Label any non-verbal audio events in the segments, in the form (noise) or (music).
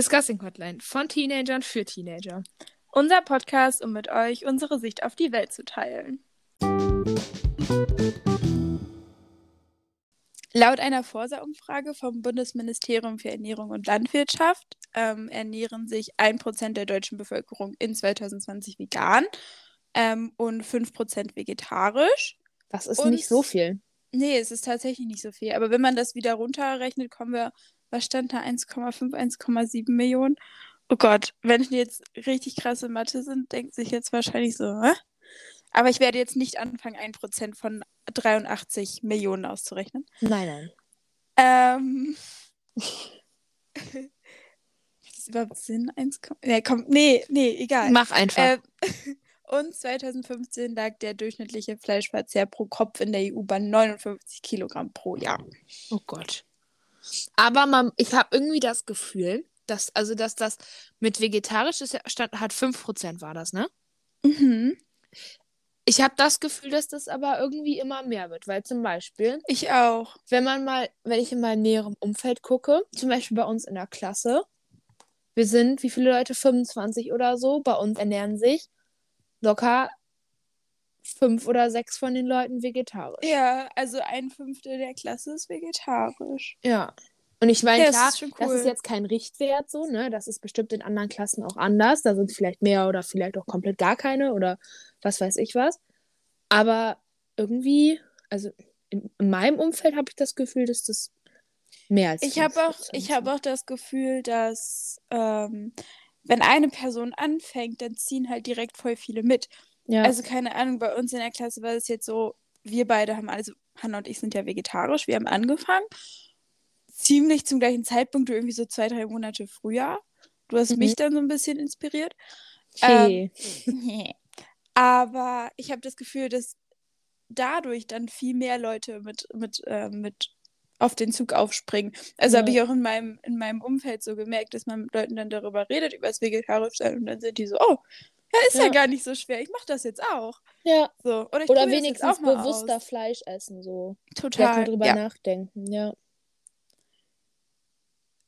Discussing Hotline von Teenagern für Teenager. Unser Podcast, um mit euch unsere Sicht auf die Welt zu teilen. Laut einer Forsa-Umfrage vom Bundesministerium für Ernährung und Landwirtschaft ähm, ernähren sich 1% der deutschen Bevölkerung in 2020 vegan ähm, und 5% vegetarisch. Das ist Und- nicht so viel. Nee, es ist tatsächlich nicht so viel. Aber wenn man das wieder runterrechnet, kommen wir, was stand da? 1,5, 1,7 Millionen. Oh Gott, wenn die jetzt richtig krasse Mathe sind, denkt sich jetzt wahrscheinlich so, hä? Aber ich werde jetzt nicht anfangen, 1% von 83 Millionen auszurechnen. Nein, nein. Ähm. (laughs) Macht das überhaupt Sinn? 1, nee, komm, nee, nee, egal. Mach einfach. Ähm, (laughs) und 2015 lag der durchschnittliche Fleischverzehr pro Kopf in der EU bei 59 Kilogramm pro Jahr. oh Gott. Aber man, ich habe irgendwie das Gefühl, dass, also, dass das mit vegetarisch ist, ja- stand, hat 5% war das, ne? Mhm. Ich habe das Gefühl, dass das aber irgendwie immer mehr wird, weil zum Beispiel, Ich auch. wenn man mal, wenn ich in meinem näheren Umfeld gucke, zum Beispiel bei uns in der Klasse, wir sind, wie viele Leute? 25 oder so. Bei uns ernähren sich locker fünf oder sechs von den Leuten vegetarisch. Ja, also ein Fünftel der Klasse ist vegetarisch. Ja. Und ich meine, Ja, das klar, ist schon das cool. ist jetzt kein Richtwert so, ne? Das ist bestimmt in anderen Klassen auch anders. Da sind vielleicht mehr oder vielleicht auch komplett gar keine oder was weiß ich was. Aber irgendwie, also in, in meinem Umfeld habe ich das Gefühl, dass das mehr als Ich habe auch, 5% ich habe auch das Gefühl, dass ähm, wenn eine Person anfängt, dann ziehen halt direkt voll viele mit. Ja. Also keine Ahnung, bei uns in der Klasse war es jetzt so, wir beide haben, also Hannah und ich sind ja vegetarisch, wir haben angefangen, ziemlich zum gleichen Zeitpunkt, irgendwie so zwei, drei Monate früher. Du hast Mhm. mich dann so ein bisschen inspiriert. okay. Nee. (laughs) Aber ich habe das Gefühl, dass dadurch dann viel mehr Leute mit, mit, äh, mit auf den Zug aufspringen. Also habe Ja. ich auch in meinem, in meinem Umfeld so gemerkt, dass man mit Leuten dann darüber redet, über das Vegetarischsein und dann sind die so, oh, ja, ist ja, Ja. gar nicht so schwer, ich mache das jetzt auch. ja. So. Oder Oder wenigstens bewusster aus. Fleisch essen, so. Vielleicht Total. drüber Ja. nachdenken, ja.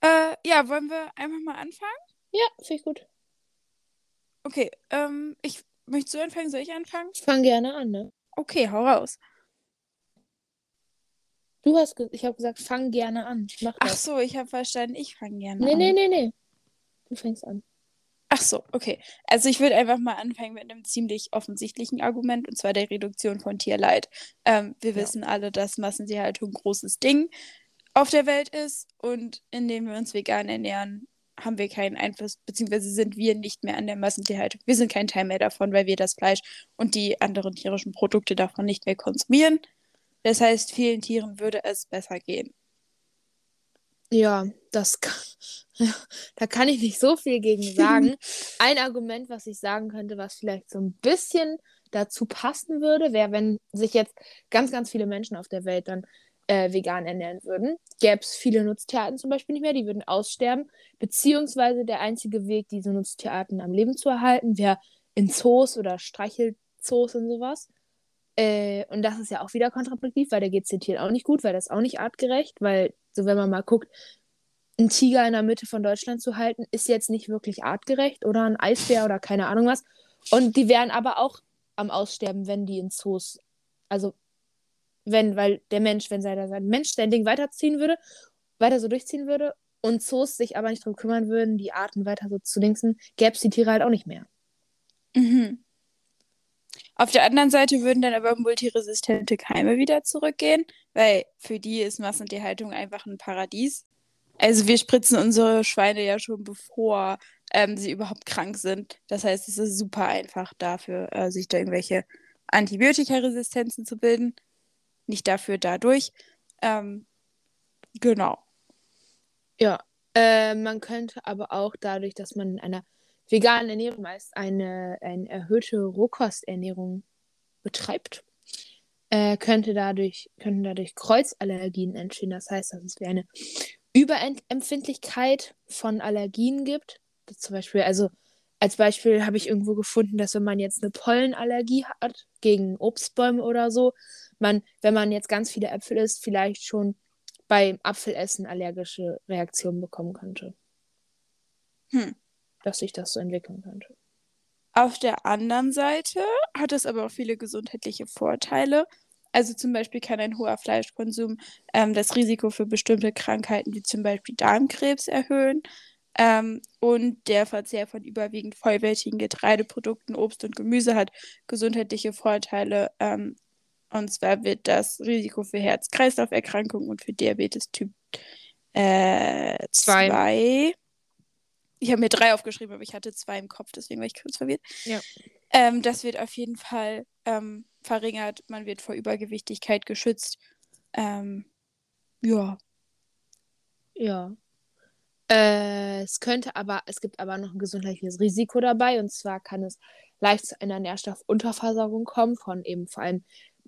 Äh, ja, wollen wir einfach mal anfangen? Ja, finde ich gut. Okay, ähm, ich möchtest du anfangen? Soll ich anfangen? Ich fange gerne an, ne? Okay, hau raus. Du hast, ich habe gesagt, fang gerne an. Ach so, ich habe verstanden, ich fange gerne Nee, an. nee, nee, nee. Du fängst an. Ach so, okay. Also ich würde einfach mal anfangen mit einem ziemlich offensichtlichen Argument, und zwar der Reduktion von Tierleid. Ähm, wir Ja. wissen alle, dass Massentierhaltung ein großes Ding auf der Welt ist und indem wir uns vegan ernähren, haben wir keinen Einfluss, beziehungsweise sind wir nicht mehr an der Massentierhaltung. Wir sind kein Teil mehr davon, weil wir das Fleisch und die anderen tierischen Produkte davon nicht mehr konsumieren. Das heißt, vielen Tieren würde es besser gehen. Ja, das kann, (laughs) ja, da kann ich nicht so viel gegen (laughs) sagen. Ein Argument, was ich sagen könnte, was vielleicht so ein bisschen dazu passen würde, wäre, wenn sich jetzt ganz, ganz viele Menschen auf der Welt dann äh, vegan ernähren würden, gäbe es viele Nutztierarten zum Beispiel nicht mehr, die würden aussterben, beziehungsweise der einzige Weg, diese Nutztierarten am Leben zu erhalten, wäre in Zoos oder Streichelzoos und sowas. Äh, und das ist ja auch wieder kontraproduktiv, weil da geht es den Tieren auch nicht gut, weil das auch nicht artgerecht, weil, so wenn man mal guckt, einen Tiger in der Mitte von Deutschland zu halten, ist jetzt nicht wirklich artgerecht oder ein Eisbär oder keine Ahnung was. Und die wären aber auch am Aussterben, wenn die in Zoos, also wenn, weil der Mensch, wenn sein, sein Mensch sein Ding weiterziehen würde, weiter so durchziehen würde und Zoos sich aber nicht darum kümmern würden, die Arten weiter so zu dingsen, gäbe es die Tiere halt auch nicht mehr. Mhm. Auf der anderen Seite würden dann aber multiresistente Keime wieder zurückgehen, weil für die ist Massentierhaltung einfach ein Paradies. Also wir spritzen unsere Schweine ja schon bevor ähm, sie überhaupt krank sind. Das heißt, es ist super einfach dafür, äh, sich da irgendwelche Antibiotikaresistenzen zu bilden. Nicht dafür, dadurch. Ähm, genau. Ja, äh, man könnte aber auch dadurch, dass man in einer veganen Ernährung meist eine, eine erhöhte Rohkosternährung betreibt, äh, könnte dadurch, könnten dadurch Kreuzallergien entstehen. Das heißt, dass es wie eine Überempfindlichkeit von Allergien gibt. Zum Beispiel, also als Beispiel habe ich irgendwo gefunden, dass wenn man jetzt eine Pollenallergie hat gegen Obstbäume oder so, man, wenn man jetzt ganz viele Äpfel isst, vielleicht schon beim Apfelessen allergische Reaktionen bekommen könnte. Hm. Dass sich das so entwickeln könnte. Auf der anderen Seite hat es aber auch viele gesundheitliche Vorteile. Also zum Beispiel kann ein hoher Fleischkonsum ähm, das Risiko für bestimmte Krankheiten wie zum Beispiel Darmkrebs erhöhen. Ähm, und der Verzehr von überwiegend vollwertigen Getreideprodukten, Obst und Gemüse hat gesundheitliche Vorteile. Ähm, und zwar wird das Risiko für Herz-Kreislauf-Erkrankungen und für Diabetes Typ 2. Äh, zwei. Ich habe mir drei aufgeschrieben, aber ich hatte zwei im Kopf, deswegen war ich kurz verwirrt. Ja. Ähm, das wird auf jeden Fall ähm, verringert. Man wird vor Übergewichtigkeit geschützt. Ähm, ja. Ja. Äh, es könnte aber, es gibt aber noch ein gesundheitliches Risiko dabei. Und zwar kann es leicht zu einer Nährstoffunterversorgung kommen, von eben vor allem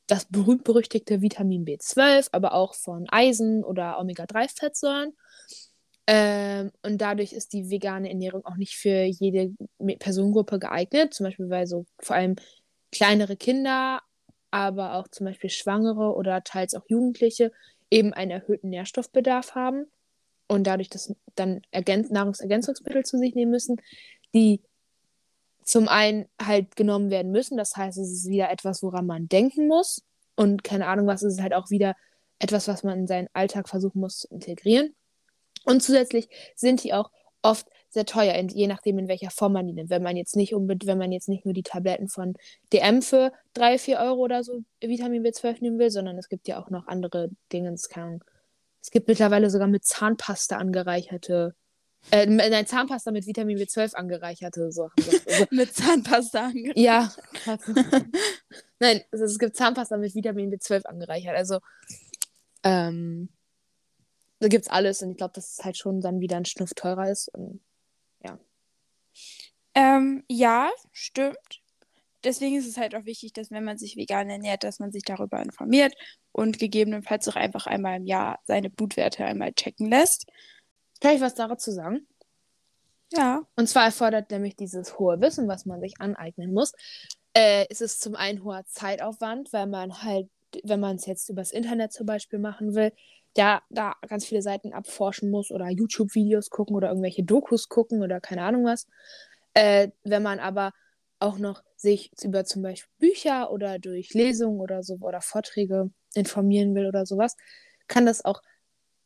das berühmt-berüchtigte Vitamin B12, aber auch von Eisen oder Omega-3-Fettsäuren. Ähm, und dadurch ist die vegane Ernährung auch nicht für jede Personengruppe geeignet. Zum Beispiel, weil so vor allem kleinere Kinder, aber auch zum Beispiel Schwangere oder teils auch Jugendliche eben einen erhöhten Nährstoffbedarf haben und dadurch das dann Ergänz Nahrungsergänzungsmittel zu sich nehmen müssen, die zum einen halt genommen werden müssen. Das heißt, es ist wieder etwas, woran man denken muss. Und keine Ahnung, was ist es halt auch wieder etwas, was man in seinen Alltag versuchen muss zu integrieren. Und zusätzlich sind die auch oft sehr teuer, je nachdem, in welcher Form man die nimmt. Wenn man jetzt nicht unbedingt, wenn man jetzt nicht nur die Tabletten von DM für 3, 4 Euro oder so Vitamin B12 nehmen will, sondern es gibt ja auch noch andere Dinge, es es gibt mittlerweile sogar mit Zahnpasta angereicherte. Äh, nein, Zahnpasta mit Vitamin B12 angereicherte Sachen. Also, (laughs) mit Zahnpasta angereichert? Ja. (laughs) nein, also es gibt Zahnpasta mit Vitamin B12 angereichert. Also, ähm, da gibt's alles und ich glaube, dass es halt schon dann wieder ein Schnuff teurer ist. Und, ja. Ähm, ja, stimmt deswegen ist es halt auch wichtig, dass wenn man sich vegan ernährt, dass man sich darüber informiert und gegebenenfalls auch einfach einmal im Jahr seine Blutwerte einmal checken lässt. Kann ich was dazu sagen? Ja. Und zwar erfordert nämlich dieses hohe Wissen, was man sich aneignen muss, äh, ist es zum einen hoher Zeitaufwand, weil man halt, wenn man es jetzt übers Internet zum Beispiel machen will, da, da ganz viele Seiten abforschen muss oder YouTube-Videos gucken oder irgendwelche Dokus gucken oder keine Ahnung was. Äh, wenn man aber auch noch sich über zum Beispiel Bücher oder durch Lesungen oder so oder Vorträge informieren will oder sowas, kann das auch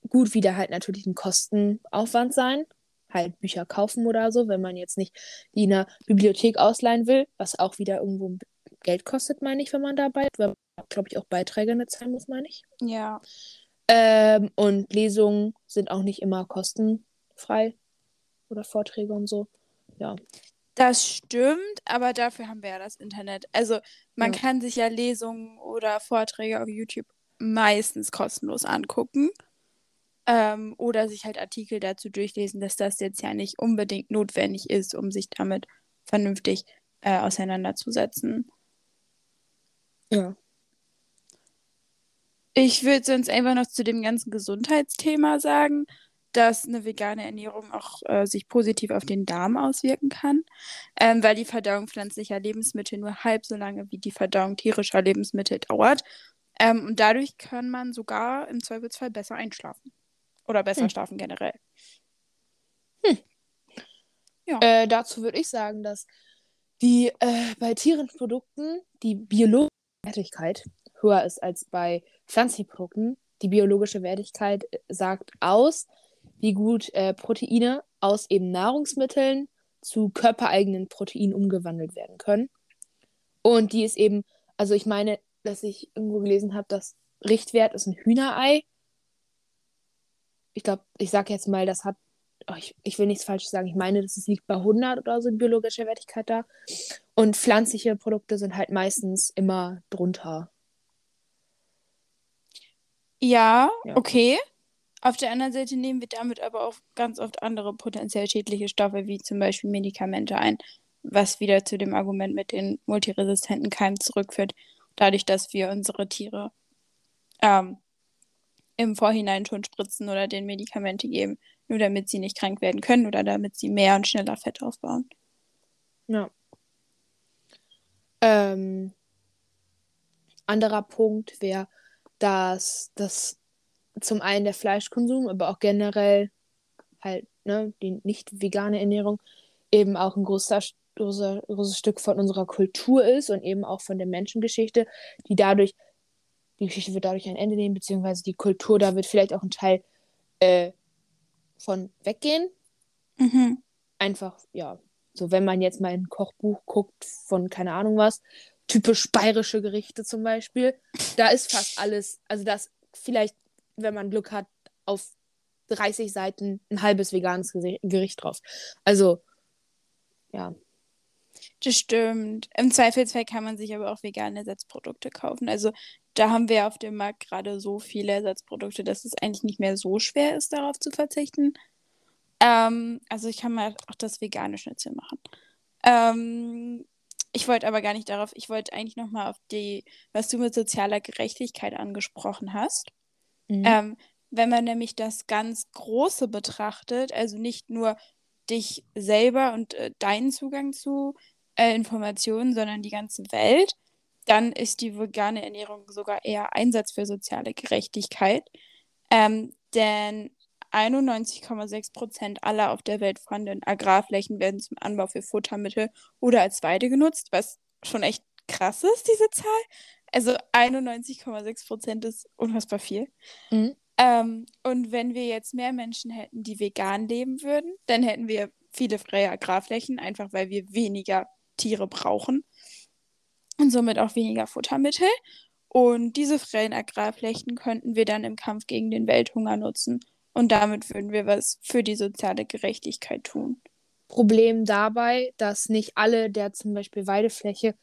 gut wieder halt natürlich ein Kostenaufwand sein. Halt Bücher kaufen oder so, wenn man jetzt nicht die in der Bibliothek ausleihen will, was auch wieder irgendwo Geld kostet, meine ich, wenn man dabei, weil glaube ich auch Beiträge nicht zahlen muss, meine ich. Ja. Ähm, und Lesungen sind auch nicht immer kostenfrei oder Vorträge und so. Ja. Das stimmt, aber dafür haben wir ja das Internet. Also man ja. kann sich ja Lesungen oder Vorträge auf YouTube meistens kostenlos angucken. Ähm, oder sich halt Artikel dazu durchlesen, dass das jetzt ja nicht unbedingt notwendig ist, um sich damit vernünftig äh, auseinanderzusetzen. Ja. Ich würde sonst einfach noch zu dem ganzen Gesundheitsthema sagen dass eine vegane Ernährung auch äh, sich positiv auf den Darm auswirken kann, ähm, weil die Verdauung pflanzlicher Lebensmittel nur halb so lange wie die Verdauung tierischer Lebensmittel dauert. Ähm, und dadurch kann man sogar im Zweifelsfall besser einschlafen. Oder besser hm. schlafen generell. Hm. Ja. Äh, dazu würde ich sagen, dass die äh, bei tierischen Produkten die biologische Wertigkeit höher ist als bei Produkten. Die biologische Wertigkeit äh, sagt aus, wie gut äh, Proteine aus eben Nahrungsmitteln zu körpereigenen Proteinen umgewandelt werden können. Und die ist eben, also ich meine, dass ich irgendwo gelesen habe, dass Richtwert ist ein Hühnerei. Ich glaube, ich sage jetzt mal, das hat, oh, ich, ich will nichts Falsches sagen, ich meine, das liegt bei 100 oder so in biologischer Wertigkeit da. Und pflanzliche Produkte sind halt meistens immer drunter. Ja, ja. okay. Auf der anderen Seite nehmen wir damit aber auch ganz oft andere potenziell schädliche Stoffe, wie zum Beispiel Medikamente ein, was wieder zu dem Argument mit den multiresistenten Keimen zurückführt, dadurch, dass wir unsere Tiere ähm, im Vorhinein schon spritzen oder den Medikamente geben, nur damit sie nicht krank werden können oder damit sie mehr und schneller Fett aufbauen. Ja. Ähm, anderer Punkt wäre, dass das zum einen der Fleischkonsum, aber auch generell halt ne, die nicht vegane Ernährung, eben auch ein großer, großer, großes Stück von unserer Kultur ist und eben auch von der Menschengeschichte, die dadurch, die Geschichte wird dadurch ein Ende nehmen, beziehungsweise die Kultur, da wird vielleicht auch ein Teil äh, von weggehen. Mhm. Einfach, ja, so wenn man jetzt mal ein Kochbuch guckt von keine Ahnung was, typisch bayerische Gerichte zum Beispiel, da ist fast alles, also das vielleicht, wenn man Glück hat, auf 30 Seiten ein halbes veganes Gericht drauf. Also, ja. Das stimmt. Im Zweifelsfall kann man sich aber auch vegane Ersatzprodukte kaufen. Also da haben wir auf dem Markt gerade so viele Ersatzprodukte, dass es eigentlich nicht mehr so schwer ist, darauf zu verzichten. Ähm, also ich kann mal auch das vegane Schnitzel machen. Ähm, ich wollte aber gar nicht darauf, ich wollte eigentlich nochmal auf die, was du mit sozialer Gerechtigkeit angesprochen hast. Mhm. Ähm, wenn man nämlich das ganz Große betrachtet, also nicht nur dich selber und äh, deinen Zugang zu äh, Informationen, sondern die ganze Welt, dann ist die vegane Ernährung sogar eher Einsatz für soziale Gerechtigkeit. Ähm, denn 91,6 Prozent aller auf der Welt vorhandenen Agrarflächen werden zum Anbau für Futtermittel oder als Weide genutzt, was schon echt krass ist, diese Zahl. Also 91,6 Prozent ist unfassbar viel. Mhm. Ähm, und wenn wir jetzt mehr Menschen hätten, die vegan leben würden, dann hätten wir viele freie Agrarflächen, einfach weil wir weniger Tiere brauchen und somit auch weniger Futtermittel. Und diese freien Agrarflächen könnten wir dann im Kampf gegen den Welthunger nutzen. Und damit würden wir was für die soziale Gerechtigkeit tun. Problem dabei, dass nicht alle der zum Beispiel Weidefläche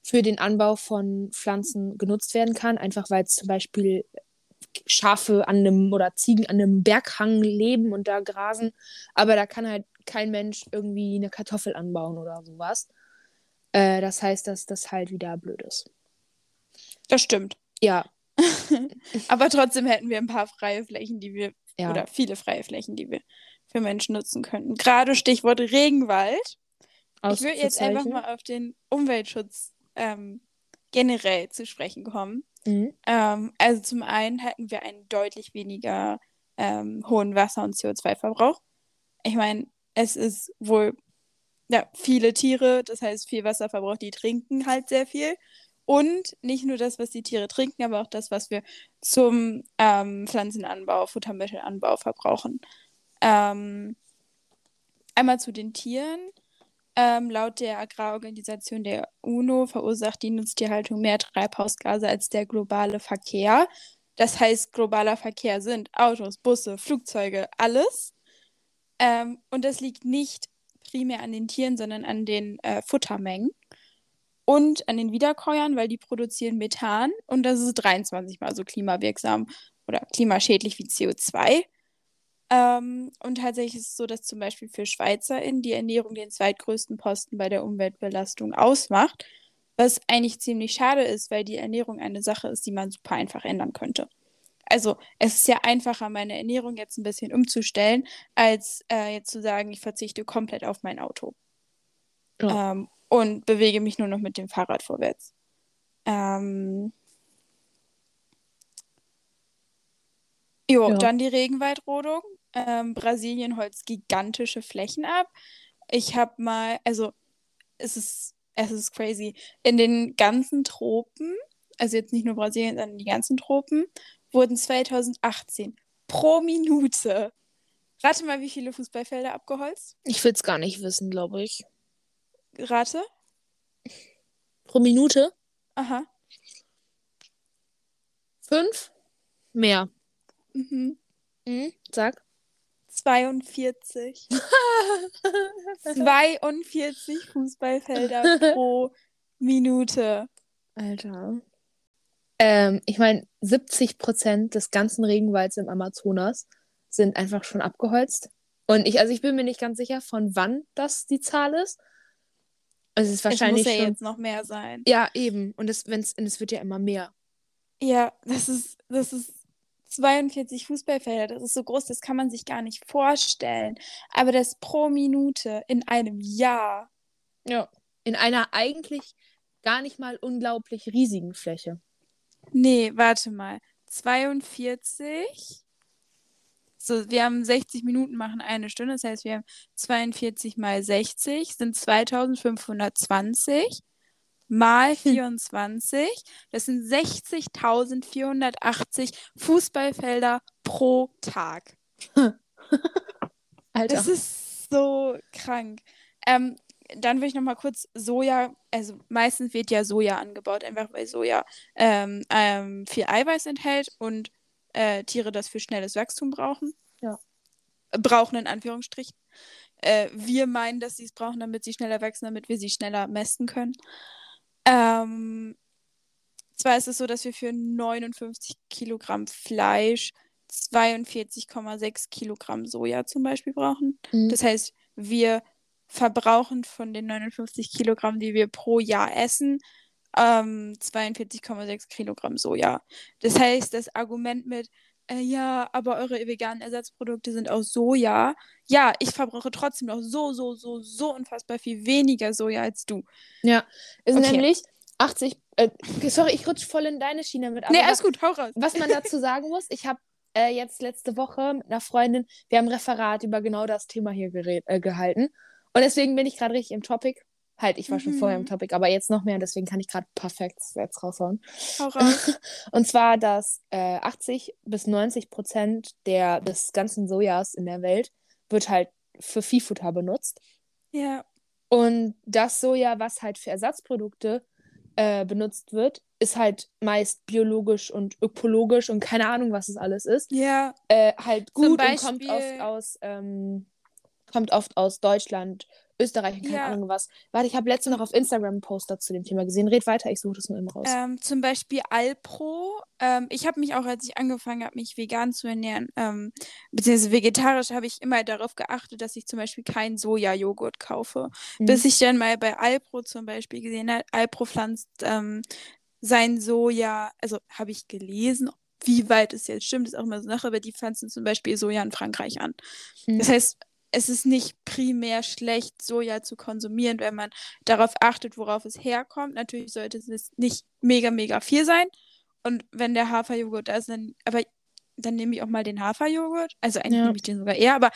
für den Anbau von Pflanzen genutzt werden kann, einfach weil zum Beispiel Schafe an einem oder Ziegen an einem Berghang leben und da grasen. Aber da kann halt kein Mensch irgendwie eine Kartoffel anbauen oder sowas. Äh, das heißt, dass das halt wieder blöd ist. Das stimmt. Ja. (laughs) Aber trotzdem hätten wir ein paar freie Flächen, die wir, ja. oder viele freie Flächen, die wir für Menschen nutzen könnten. Gerade Stichwort Regenwald. Ich würde jetzt einfach mal auf den Umweltschutz ähm, generell zu sprechen kommen. Mhm. Ähm, also zum einen hätten wir einen deutlich weniger ähm, hohen Wasser- und CO2-Verbrauch. Ich meine, es ist wohl ja, viele Tiere, das heißt viel Wasserverbrauch, die trinken halt sehr viel. Und nicht nur das, was die Tiere trinken, aber auch das, was wir zum ähm, Pflanzenanbau, Futtermittelanbau verbrauchen. Ähm, einmal zu den Tieren. Ähm, laut der Agrarorganisation der UNO verursacht die Nutztierhaltung mehr Treibhausgase als der globale Verkehr. Das heißt, globaler Verkehr sind Autos, Busse, Flugzeuge, alles. Ähm, und das liegt nicht primär an den Tieren, sondern an den äh, Futtermengen und an den Wiederkäuern, weil die produzieren Methan und das ist 23 mal so klimawirksam oder klimaschädlich wie CO2. Ähm, und tatsächlich ist es so, dass zum Beispiel für SchweizerInnen die Ernährung den zweitgrößten Posten bei der Umweltbelastung ausmacht, was eigentlich ziemlich schade ist, weil die Ernährung eine Sache ist, die man super einfach ändern könnte. Also es ist ja einfacher, meine Ernährung jetzt ein bisschen umzustellen, als äh, jetzt zu sagen, ich verzichte komplett auf mein Auto. Ja. Ähm, und bewege mich nur noch mit dem Fahrrad vorwärts. Ähm, jo, ja. dann die Regenwaldrodung. Ähm, Brasilien holzt gigantische Flächen ab. Ich habe mal, also es ist, es ist crazy. In den ganzen Tropen, also jetzt nicht nur Brasilien, sondern die ganzen Tropen, wurden 2018 pro Minute. Rate mal, wie viele Fußballfelder abgeholzt? Ich will es gar nicht wissen, glaube ich. Rate? Pro Minute? Aha. Fünf? Mehr. Mhm. Mhm. Sag. 42. 42 (laughs) Fußballfelder pro Minute. Alter. Ähm, ich meine, 70 Prozent des ganzen Regenwalds im Amazonas sind einfach schon abgeholzt. Und ich, also ich bin mir nicht ganz sicher, von wann das die Zahl ist. Es ist wahrscheinlich. Es muss ja schon... jetzt noch mehr sein. Ja, eben. Und es, wenn's, und es wird ja immer mehr. Ja, das ist, das ist 42 Fußballfelder. Das ist so groß, das kann man sich gar nicht vorstellen. Aber das pro Minute in einem Jahr. Ja. In einer eigentlich gar nicht mal unglaublich riesigen Fläche. Nee, warte mal. 42 So, wir haben 60 Minuten, machen eine Stunde. Das heißt, wir haben 42 mal 60 sind 2520 mal 24. Das sind 60.480 Fußballfelder pro Tag. (laughs) Alter. Das ist so krank. Ähm, dann will ich noch mal kurz Soja, also meistens wird ja Soja angebaut, einfach weil Soja ähm, ähm, viel Eiweiß enthält und äh, Tiere das für schnelles Wachstum brauchen. Ja. Brauchen in Anführungsstrichen. Äh, wir meinen, dass sie es brauchen, damit sie schneller wachsen, damit wir sie schneller mästen können. Ähm, zwar ist es so, dass wir für 59 Kilogramm Fleisch 42,6 Kilogramm Soja zum Beispiel brauchen. Mhm. Das heißt, wir verbrauchen von den 59 Kilogramm, die wir pro Jahr essen, ähm, 42,6 Kilogramm Soja. Das heißt, das Argument mit, äh, ja, aber eure veganen Ersatzprodukte sind aus Soja. Ja, ich verbrauche trotzdem noch so, so, so, so unfassbar viel weniger Soja als du. Ja, ist Okay. nämlich 80. Äh, sorry, ich rutsche voll in deine Schiene mit. aber nee, alles gut, hau raus. Was man dazu (laughs) sagen muss, ich habe äh, jetzt letzte Woche mit einer Freundin, wir haben ein Referat über genau das Thema hier gered, äh, gehalten. Und deswegen bin ich gerade richtig im Topic. Halt, ich war schon Mhm. vorher im Topic, aber jetzt noch mehr, deswegen kann ich gerade perfekt jetzt raushauen. Hau raus. (laughs) Und zwar, dass äh, 80 bis 90 Prozent der, des ganzen Sojas in der Welt wird halt für Viehfutter benutzt. ja, Und das Soja, was halt für Ersatzprodukte äh, benutzt wird, ist halt meist biologisch und ökologisch und keine Ahnung, was es alles ist. ja, Äh, halt Zum gut und kommt Beispiel- oft aus, ähm, kommt oft aus Deutschland, Österreich und keine Ja. Ahnung was. Warte, ich habe letztens noch auf Instagram einen Post dazu dem Thema gesehen. Red weiter, ich suche das nur immer raus. Ähm, zum Beispiel Alpro. Ähm, ich habe mich auch, als ich angefangen habe, mich vegan zu ernähren, ähm, beziehungsweise vegetarisch, habe ich immer darauf geachtet, dass ich zum Beispiel keinen Sojajoghurt kaufe. Mhm. Bis ich dann mal bei Alpro zum Beispiel gesehen habe, Alpro pflanzt ähm, sein Soja, also habe ich gelesen, wie weit es jetzt stimmt, ist auch immer so eine Sache, aber die pflanzen zum Beispiel Soja in Frankreich an. Mhm. Das heißt, es ist nicht primär schlecht, Soja zu konsumieren, wenn man darauf achtet, worauf es herkommt. Natürlich sollte es nicht mega, mega viel sein. Und wenn der Haferjoghurt da ist, dann, aber dann nehme ich auch mal den Haferjoghurt. Also eigentlich Ja. nehme ich den sogar eher, aber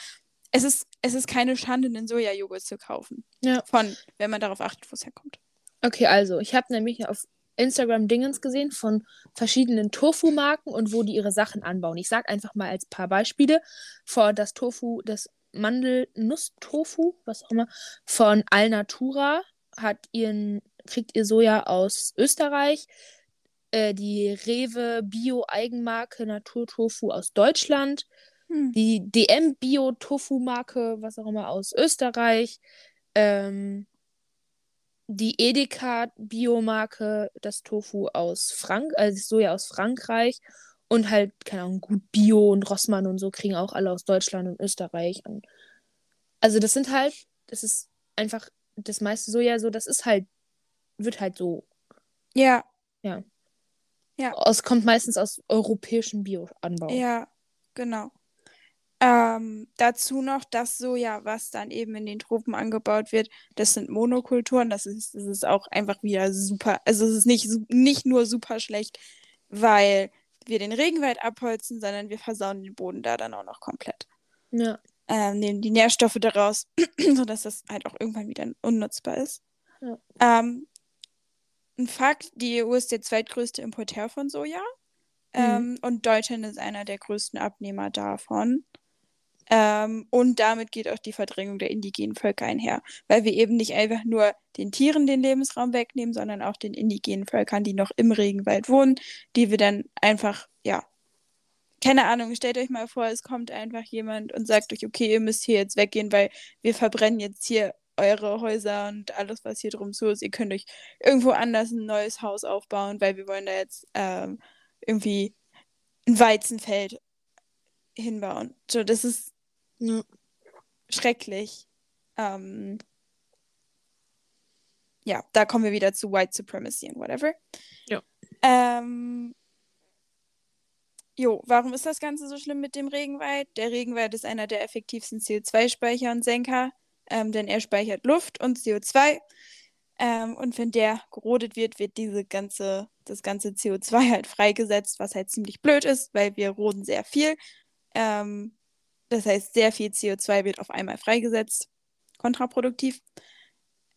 es ist, es ist keine Schande, einen Sojajoghurt zu kaufen. Ja. Von, wenn man darauf achtet, wo es herkommt. Okay, also, ich habe nämlich auf Instagram Dingens gesehen von verschiedenen Tofu-Marken und wo die ihre Sachen anbauen. Ich sage einfach mal als paar Beispiele. Vor das Tofu, das Mandel-Nuss-Tofu, was auch immer, von Alnatura hat ihren, kriegt ihr Soja aus Österreich. Äh, die Rewe Bio-Eigenmarke Naturtofu aus Deutschland. Hm. Die DM Bio Tofu Marke, was auch immer, aus Österreich. Ähm, die Edeka Biomarke, das Tofu aus Frank, also Soja aus Frankreich. Und halt, keine Ahnung, gut Bio und Rossmann und so kriegen auch alle aus Deutschland und Österreich. Und also das sind halt, das ist einfach das meiste Soja so, das ist halt, wird halt so Ja, Es kommt meistens aus europäischem Bioanbau. ja, genau. Ähm, dazu noch das Soja, was dann eben in den Tropen angebaut wird, das sind Monokulturen. Das ist, das ist auch einfach wieder super. Also es ist nicht, nicht nur super schlecht, weil wir den Regenwald abholzen, sondern wir versauen den Boden da dann auch noch komplett. Ja. Ähm, nehmen die Nährstoffe daraus, (clears throat) sodass das halt auch irgendwann wieder unnutzbar ist. Ja. Ähm, ein Fakt, die EU ist der zweitgrößte Importeur von Soja. Ähm, und Deutschland ist einer der größten Abnehmer davon. Ähm, und damit geht auch die Verdrängung der indigenen Völker einher, weil wir eben nicht einfach nur den Tieren den Lebensraum wegnehmen, sondern auch den indigenen Völkern, die noch im Regenwald wohnen, die wir dann einfach, ja, keine Ahnung, stellt euch mal vor, es kommt einfach jemand und sagt euch, okay, ihr müsst hier jetzt weggehen, weil wir verbrennen jetzt hier eure Häuser und alles, was hier drum so ist. Ihr könnt euch irgendwo anders ein neues Haus aufbauen, weil wir wollen da jetzt ähm, irgendwie ein Weizenfeld hinbauen. So, das ist Ja. schrecklich. Ähm, ja, da kommen wir wieder zu White Supremacy und whatever. Ja. Ähm, jo, warum ist das Ganze so schlimm mit dem Regenwald? Der Regenwald ist einer der effektivsten CO2-Speicher und Senker, ähm, denn er speichert Luft und CO2. Ähm, und wenn der gerodet wird, wird diese ganze, das ganze CO2 halt freigesetzt, was halt ziemlich blöd ist, weil wir roden sehr viel. Ähm, Das heißt, sehr viel CO2 wird auf einmal freigesetzt. Kontraproduktiv.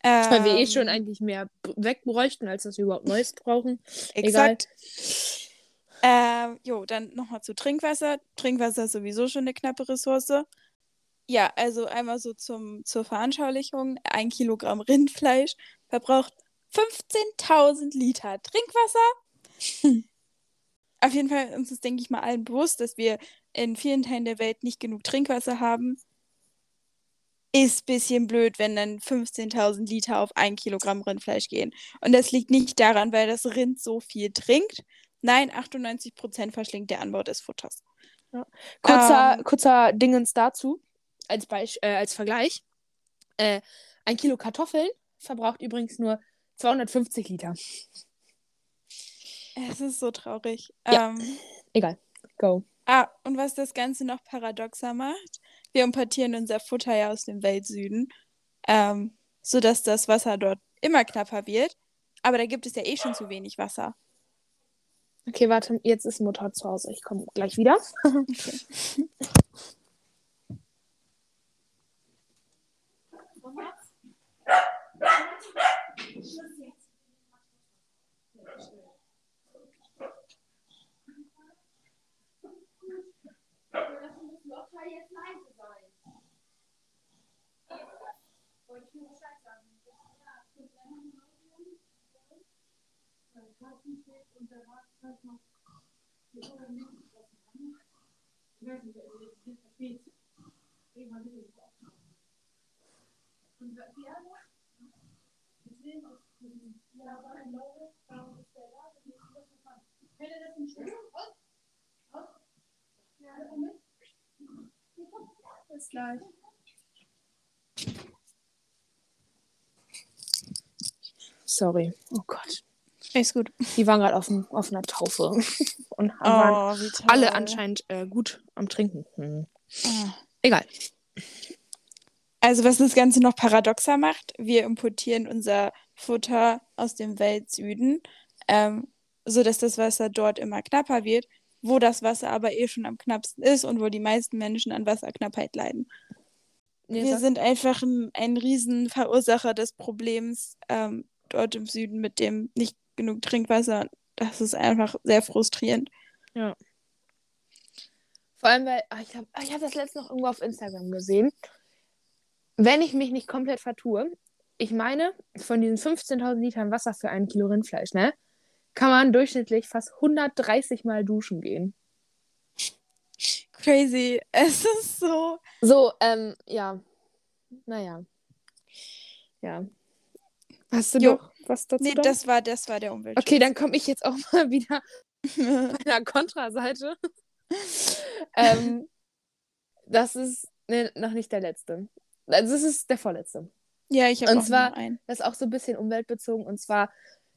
Weil wir eh Ähm, schon eigentlich mehr wegbräuchten, als dass wir überhaupt Neues brauchen. Exakt. Ähm, jo, dann nochmal zu Trinkwasser. Trinkwasser ist sowieso schon eine knappe Ressource. Ja, also einmal so zum, zur Veranschaulichung. Ein Kilogramm Rindfleisch verbraucht 15.000 Liter Trinkwasser. (laughs) Auf jeden Fall uns ist, denke ich mal, allen bewusst, dass wir in vielen Teilen der Welt nicht genug Trinkwasser haben. Ist ein bisschen blöd, wenn dann 15.000 Liter auf ein Kilogramm Rindfleisch gehen. Und das liegt nicht daran, weil das Rind so viel trinkt. Nein, 98% verschlingt der Anbau des Futters. Kurzer, Ähm. kurzer Dingens dazu, als, Beisch äh, als Vergleich. Äh, ein Kilo Kartoffeln verbraucht übrigens nur 250 Liter. Es ist so traurig. Ja. Ähm, Egal. Go. Ah, und was das Ganze noch paradoxer macht, wir importieren unser Futter ja aus dem Weltsüden, ähm, sodass das Wasser dort immer knapper wird. Aber da gibt es ja eh schon zu wenig Wasser. Okay, warte, jetzt ist Mutter zu Hause. Ich komme gleich wieder. (laughs) (laughs) Bis gleich. Sorry. Oh Gott. Ist gut. Die waren gerade auf, auf einer Taufe (laughs) und waren Oh, toll. alle anscheinend äh, gut am Trinken. Hm. Ah. Egal. Also, was das Ganze noch paradoxer macht, wir importieren unser Futter aus dem Weltsüden, ähm, sodass das Wasser dort immer knapper wird, wo das Wasser aber eh schon am knappsten ist und wo die meisten Menschen an Wasserknappheit leiden. Nee, wir sind einfach ein, ein Riesenverursacher des Problems ähm, dort im Süden mit dem nicht genug Trinkwasser. Das ist einfach sehr frustrierend. Vor allem, weil ah, ich habe ich hab das letzte noch irgendwo auf Instagram gesehen. Wenn ich mich nicht komplett vertue, ich meine, von diesen 15.000 Litern Wasser für ein Kilo Rindfleisch, ne, kann man durchschnittlich fast 130 Mal duschen gehen. Crazy. (laughs) Es ist so. So, ähm, ja. Naja. Ja. Hast du Jo. noch was dazu? Nee, dann? das war, das war der Umwelt. Okay, dann komme ich jetzt auch mal (laughs) wieder (laughs) bei der Kontraseite. ähm, das ist ne, noch nicht der letzte. Also, das ist der vorletzte. ja, ich habe Und auch zwar- noch einen. Das ist auch so ein bisschen umweltbezogen. Und zwar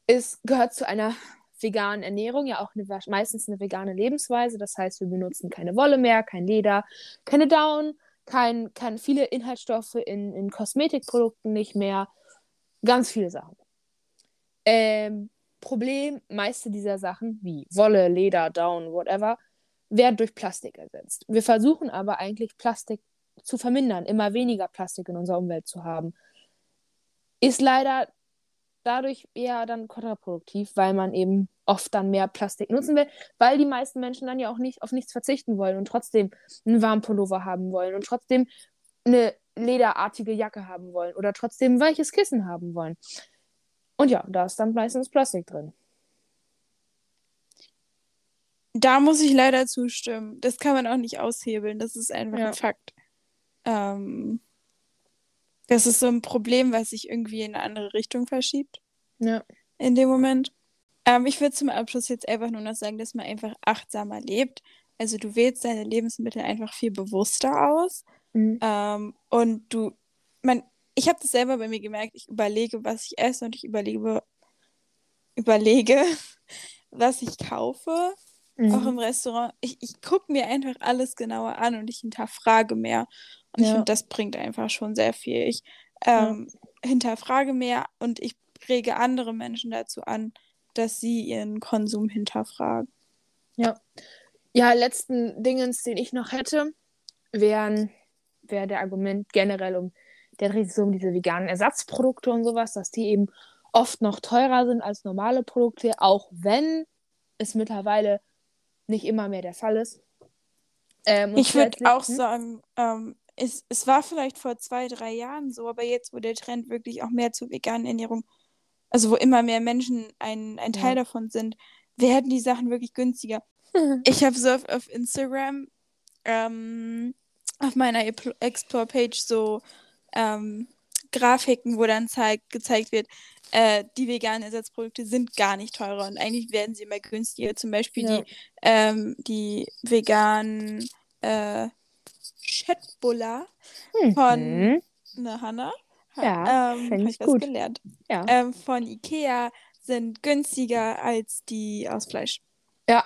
ist, gehört zu einer veganen Ernährung ja auch eine, meistens eine vegane Lebensweise. Das heißt, wir benutzen keine Wolle mehr, kein Leder, keine Down, kein, kein, viele Inhaltsstoffe in, in Kosmetikprodukten nicht mehr. Ganz viele Sachen. Ähm, Problem, meiste dieser Sachen, wie Wolle, Leder, Down, whatever, werden durch Plastik ersetzt. Wir versuchen aber eigentlich Plastik zu vermindern, immer weniger Plastik in unserer Umwelt zu haben. Ist leider dadurch eher dann kontraproduktiv, weil man eben oft dann mehr Plastik nutzen will, weil die meisten Menschen dann ja auch nicht auf nichts verzichten wollen und trotzdem einen warmen Pullover haben wollen und trotzdem eine lederartige Jacke haben wollen oder trotzdem ein weiches Kissen haben wollen. Und ja, da ist dann meistens Plastik drin. Da muss ich leider zustimmen. Das kann man auch nicht aushebeln. Das ist einfach Ja. ein Fakt. Ähm, das ist so ein Problem, was sich irgendwie in eine andere Richtung verschiebt Ja. in dem Moment. Ähm, ich würde zum Abschluss jetzt einfach nur noch sagen, dass man einfach achtsamer lebt. Also du wählst deine Lebensmittel einfach viel bewusster aus. Mhm. Ähm, und du, man, ich habe das selber bei mir gemerkt, ich überlege, was ich esse und ich überlege, überlege, (laughs) was ich kaufe, auch Mhm. im Restaurant. Ich, ich gucke mir einfach alles genauer an und ich hinterfrage mehr. Und ich Ja. finde, das bringt einfach schon sehr viel. Ich Ja. ähm, hinterfrage mehr und ich rege andere Menschen dazu an, dass sie ihren Konsum hinterfragen. Ja, letzten Dingens, den ich noch hätte. wären, wäre der Argument generell um, der dreht sich so um diese veganen Ersatzprodukte und sowas, dass die eben oft noch teurer sind als normale Produkte, auch wenn es mittlerweile nicht immer mehr der Fall ist. Ähm, ich würde auch hm? sagen, ähm, es, es war vielleicht vor zwei, drei Jahren so, aber jetzt, wo der Trend wirklich auch mehr zur veganen Ernährung, also wo immer mehr Menschen ein, ein Teil ja. davon sind, werden die Sachen wirklich günstiger. (laughs) ich habe so auf, Instagram ähm, auf meiner Explore-Page so ähm, Grafiken, wo dann zeigt, gezeigt wird, äh, die veganen Ersatzprodukte sind gar nicht teurer und eigentlich werden sie immer günstiger. Zum Beispiel ja. die, ähm, die veganen äh, Chatbulla mhm. von ne, Hanna. Ja, ähm, finde ich gut. gelernt. Ja. Ähm, von Ikea sind günstiger als die aus Fleisch. Ja,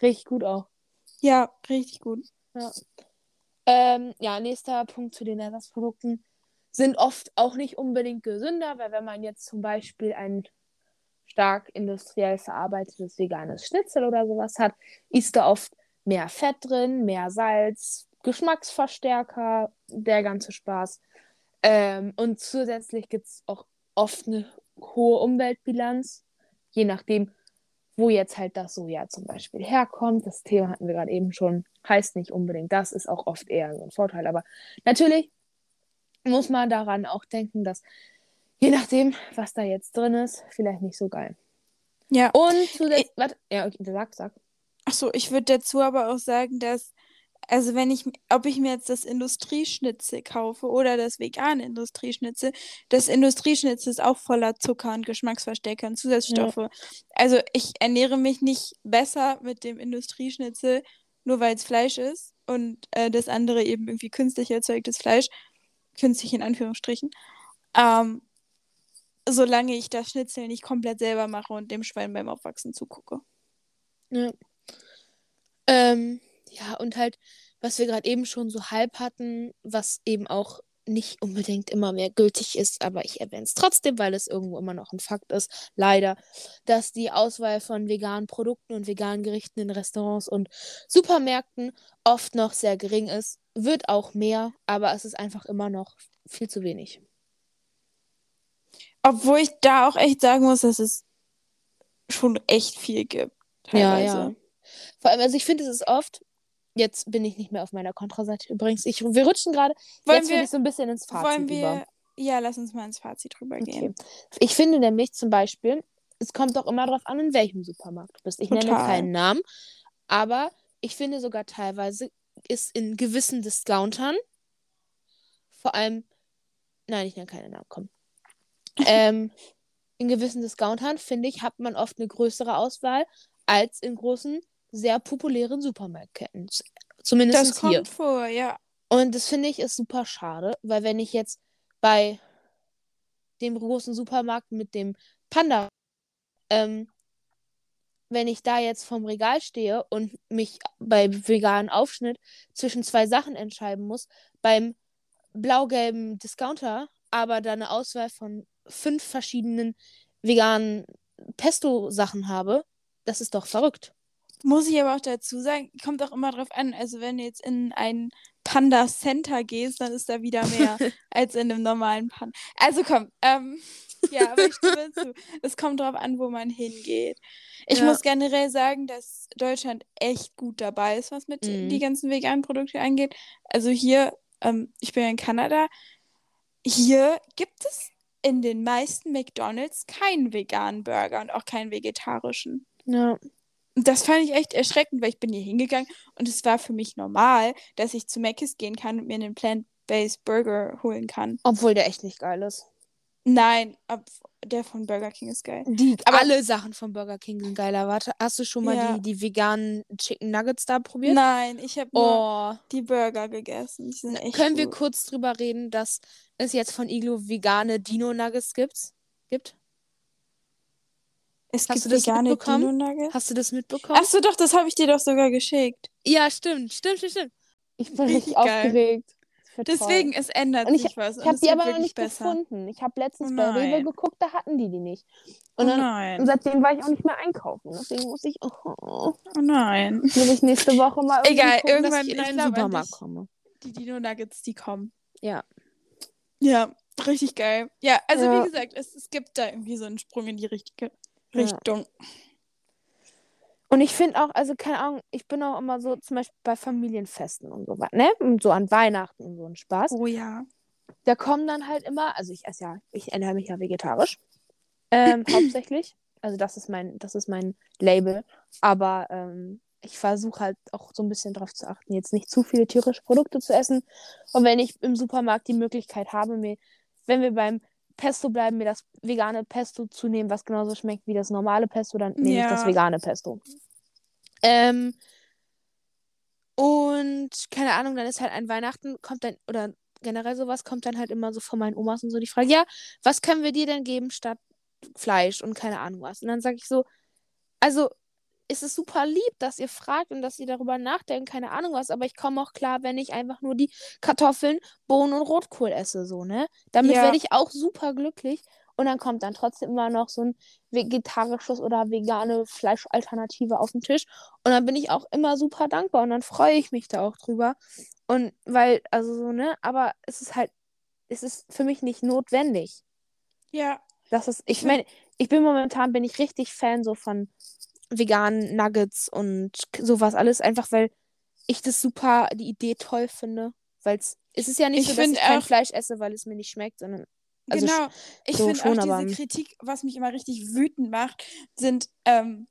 richtig gut auch. Ja, richtig gut. Ja. Ähm, ja, nächster Punkt zu den Ersatzprodukten sind oft auch nicht unbedingt gesünder, weil wenn man jetzt zum Beispiel ein stark industriell verarbeitetes veganes Schnitzel oder sowas hat, ist da oft mehr Fett drin, mehr Salz, Geschmacksverstärker, der ganze Spaß. Ähm, und zusätzlich gibt es auch oft eine hohe Umweltbilanz, je nachdem, wo jetzt halt das Soja zum Beispiel herkommt. Das Thema hatten wir gerade eben schon. Heißt nicht unbedingt, das ist auch oft eher so ein Vorteil. Aber natürlich muss man daran auch denken, dass je nachdem, was da jetzt drin ist, vielleicht nicht so geil. Ja. Und zusätzlich. Warte, ja, okay, sag, sag. Achso, ich würde dazu aber auch sagen, dass, also wenn ich, ob ich mir jetzt das Industrieschnitzel kaufe oder das vegane Industrieschnitzel, das Industrieschnitzel ist auch voller Zucker und Geschmacksverstärker und Zusatzstoffe. Ja. Also ich ernähre mich nicht besser mit dem Industrieschnitzel, nur weil es Fleisch ist und äh, das andere eben irgendwie künstlich erzeugtes Fleisch, künstlich in Anführungsstrichen, ähm, solange ich das Schnitzel nicht komplett selber mache und dem Schwein beim Aufwachsen zugucke. Ja. Ähm, ja, und halt, was wir gerade eben schon so halb hatten, was eben auch nicht unbedingt immer mehr gültig ist, aber ich erwähne es trotzdem, weil es irgendwo immer noch ein Fakt ist, leider, dass die Auswahl von veganen Produkten und veganen Gerichten in Restaurants und Supermärkten oft noch sehr gering ist. Wird auch mehr, aber es ist einfach immer noch viel zu wenig. Obwohl ich da auch echt sagen muss, dass es schon echt viel gibt. Teilweise. Ja, ja. Vor allem, also ich finde, es ist oft, jetzt bin ich nicht mehr auf meiner Kontraseite übrigens, ich, wir rutschen gerade, jetzt will ich so ein bisschen ins Fazit wollen wir, über. Ja, lass uns mal ins Fazit rübergehen. Okay. Ich finde nämlich zum Beispiel, es kommt doch immer darauf an, in welchem Supermarkt du bist. Ich Total. nenne keinen Namen, aber ich finde sogar teilweise ist in gewissen Discountern, vor allem, nein, ich nenne keinen Namen, komm. (laughs) ähm, in gewissen Discountern, finde ich, hat man oft eine größere Auswahl als in großen sehr populären Supermarktketten. Zumindest das kommt vor, ja. Und das finde ich ist super schade, weil wenn ich jetzt bei dem großen Supermarkt mit dem Panda, ähm, wenn ich da jetzt vom Regal stehe und mich beim veganen Aufschnitt zwischen zwei Sachen entscheiden muss, beim blau-gelben Discounter aber da eine Auswahl von fünf verschiedenen veganen Pesto-Sachen habe, das ist doch verrückt. Muss ich aber auch dazu sagen, kommt auch immer drauf an. Also, wenn du jetzt in ein Panda Center gehst, dann ist da wieder mehr (laughs) als in einem normalen Panda. Also komm, ähm, (laughs) ja, aber ich stimme zu. Es kommt drauf an, wo man hingeht. Ich ja. muss generell sagen, dass Deutschland echt gut dabei ist, was mit mhm. die ganzen veganen Produkte angeht. Also hier, ähm, ich bin ja in Kanada, hier gibt es in den meisten McDonalds keinen veganen Burger und auch keinen vegetarischen. Ja das fand ich echt erschreckend, weil ich bin hier hingegangen und es war für mich normal, dass ich zu Mc's gehen kann und mir einen Plant-Based Burger holen kann. Obwohl der echt nicht geil ist. Nein, der von Burger King ist geil. Die, aber alle Sachen von Burger King sind geiler. Warte, hast du schon mal ja. die, die veganen Chicken Nuggets da probiert? Nein, ich habe oh. die Burger gegessen. Die sind echt Können gut. wir kurz drüber reden, dass es jetzt von Iglo vegane Dino Nuggets gibt? gibt? Es Hast gibt vegane Dino Nuggets. Hast du das mitbekommen? Achso, doch, das habe ich dir doch sogar geschickt. Ja, stimmt, stimmt, stimmt, stimmt. Ich bin richtig, richtig aufgeregt. Deswegen, toll. es ändert Und ich, sich was. ich habe die aber noch nicht besser. gefunden. Ich habe letztens Oh bei Rewe geguckt, da hatten die die nicht. Oh Und, dann, nein. und seitdem war ich auch nicht mehr einkaufen. Deswegen muss ich, oh, Oh nein. muss ich nächste Woche mal irgendwie Egal, gucken, irgendwann- dass ich in an Supermarkt komme. Die Dino Nuggets, die kommen. Ja. Ja, richtig geil. Ja, also Ja. wie gesagt, es, es gibt da irgendwie so einen Sprung in die richtige Ja. Richtung. Und ich finde auch, also keine Ahnung, ich bin auch immer so, zum Beispiel bei Familienfesten und so was, ne? Und so an Weihnachten und so ein Spaß. Oh ja. Da kommen dann halt immer, also ich esse ja, ich ernähre mich ja vegetarisch. Ähm, (clears throat) hauptsächlich. Also das ist mein, das ist mein Label. Aber ähm, ich versuche halt auch so ein bisschen darauf zu achten, jetzt nicht zu viele tierische Produkte zu essen. Und wenn ich im Supermarkt die Möglichkeit habe, mir, wenn wir beim Pesto bleiben, mir das vegane Pesto zu nehmen, was genauso schmeckt wie das normale Pesto, dann nehme ich das Ja. vegane Pesto. Ähm, und keine Ahnung, dann ist halt ein Weihnachten, kommt dann, oder generell sowas, kommt dann halt immer so von meinen Omas und so die Frage, ja, was können wir dir denn geben statt Fleisch und keine Ahnung was? Und dann sage ich so, also ist es super lieb, dass ihr fragt und dass ihr darüber nachdenkt, keine Ahnung was, aber ich komme auch klar, wenn ich einfach nur die Kartoffeln, Bohnen und Rotkohl esse, so, ne? Damit Ja. werde ich auch super glücklich. Und dann kommt dann trotzdem immer noch so ein vegetarisches oder vegane Fleischalternative auf den Tisch. Und dann bin ich auch immer super dankbar und dann freue ich mich da auch drüber. Und weil, also so, ne, aber es ist halt, es ist für mich nicht notwendig. Ja. Das ist, ich meine, ich bin momentan, bin ich richtig Fan so von veganen Nuggets und sowas alles, einfach weil ich das super, die Idee toll finde. Weil es ist ja nicht Ich so, dass ich kein Fleisch esse, weil es mir nicht schmeckt, sondern Also genau. Ich so finde auch diese Kritik, was mich immer richtig wütend macht, sind ähm,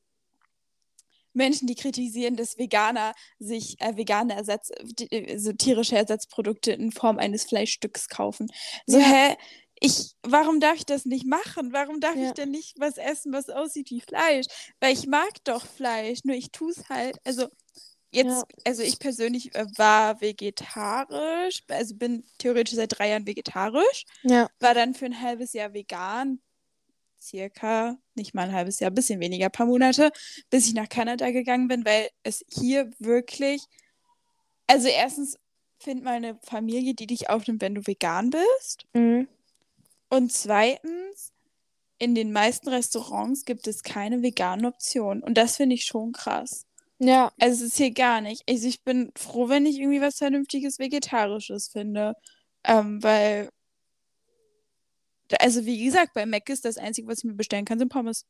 Menschen, die kritisieren, dass Veganer sich äh, vegane Ersatz, die- so tierische Ersatzprodukte in Form eines Fleischstücks kaufen. So, Ja. hä? Ich, warum darf ich das nicht machen? Warum darf Ja. ich denn nicht was essen, was aussieht wie Fleisch? Weil ich mag doch Fleisch, nur ich tue es halt. Also jetzt, Ja. also ich persönlich äh, war vegetarisch, also bin theoretisch seit drei Jahren vegetarisch ja. war dann für ein halbes Jahr vegan, circa, nicht mal ein halbes Jahr, ein bisschen weniger, paar Monate, bis ich nach Kanada gegangen bin, weil es hier wirklich, also erstens find mal eine Familie, die dich aufnimmt, wenn du vegan bist. Mhm. Und zweitens, in den meisten Restaurants gibt es keine veganen Optionen. Und das finde ich schon krass. Ja. Also es ist hier gar nicht. Also ich bin froh, wenn ich irgendwie was vernünftiges Vegetarisches finde. Ähm, weil, also wie gesagt, bei Mac ist das Einzige, was ich mir bestellen kann, sind Pommes.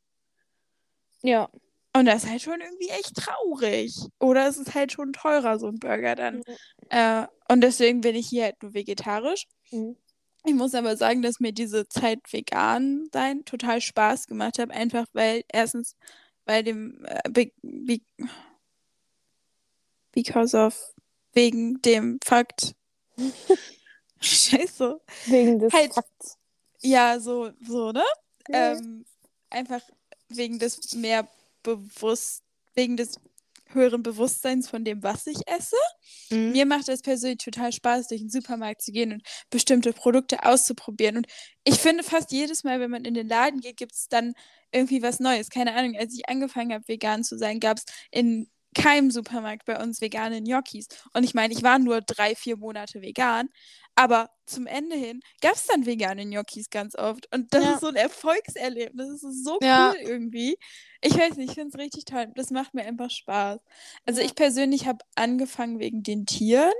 Ja. Und das ist halt schon irgendwie echt traurig. Oder es ist halt schon teurer, so ein Burger dann. Äh, und deswegen bin ich hier halt nur vegetarisch. Mhm. Ich muss aber sagen, dass mir diese Zeit vegan sein total Spaß gemacht hat. Einfach weil, erstens, bei dem, äh, be be because of, wegen dem Fakt. (laughs) Scheiße. Wegen des Halt. Fakts. Ja, so, so, ne? Ja. Ähm, einfach wegen des mehr bewusst, wegen des höheren Bewusstseins von dem, was ich esse. Mhm. Mir macht es persönlich total Spaß, durch den Supermarkt zu gehen und bestimmte Produkte auszuprobieren. Und ich finde, fast jedes Mal, wenn man in den Laden geht, gibt es dann irgendwie was Neues. Keine Ahnung, als ich angefangen habe, vegan zu sein, gab es in keinem Supermarkt bei uns vegane Gnocchis. Und ich meine, ich war nur drei, vier Monate vegan, aber zum Ende hin gab es dann vegane Gnocchis ganz oft. Und das Ja. ist so ein Erfolgserlebnis. Das ist so Ja. cool irgendwie. Ich weiß nicht, ich finde es richtig toll. Das macht mir einfach Spaß. Also Ja. ich persönlich habe angefangen wegen den Tieren.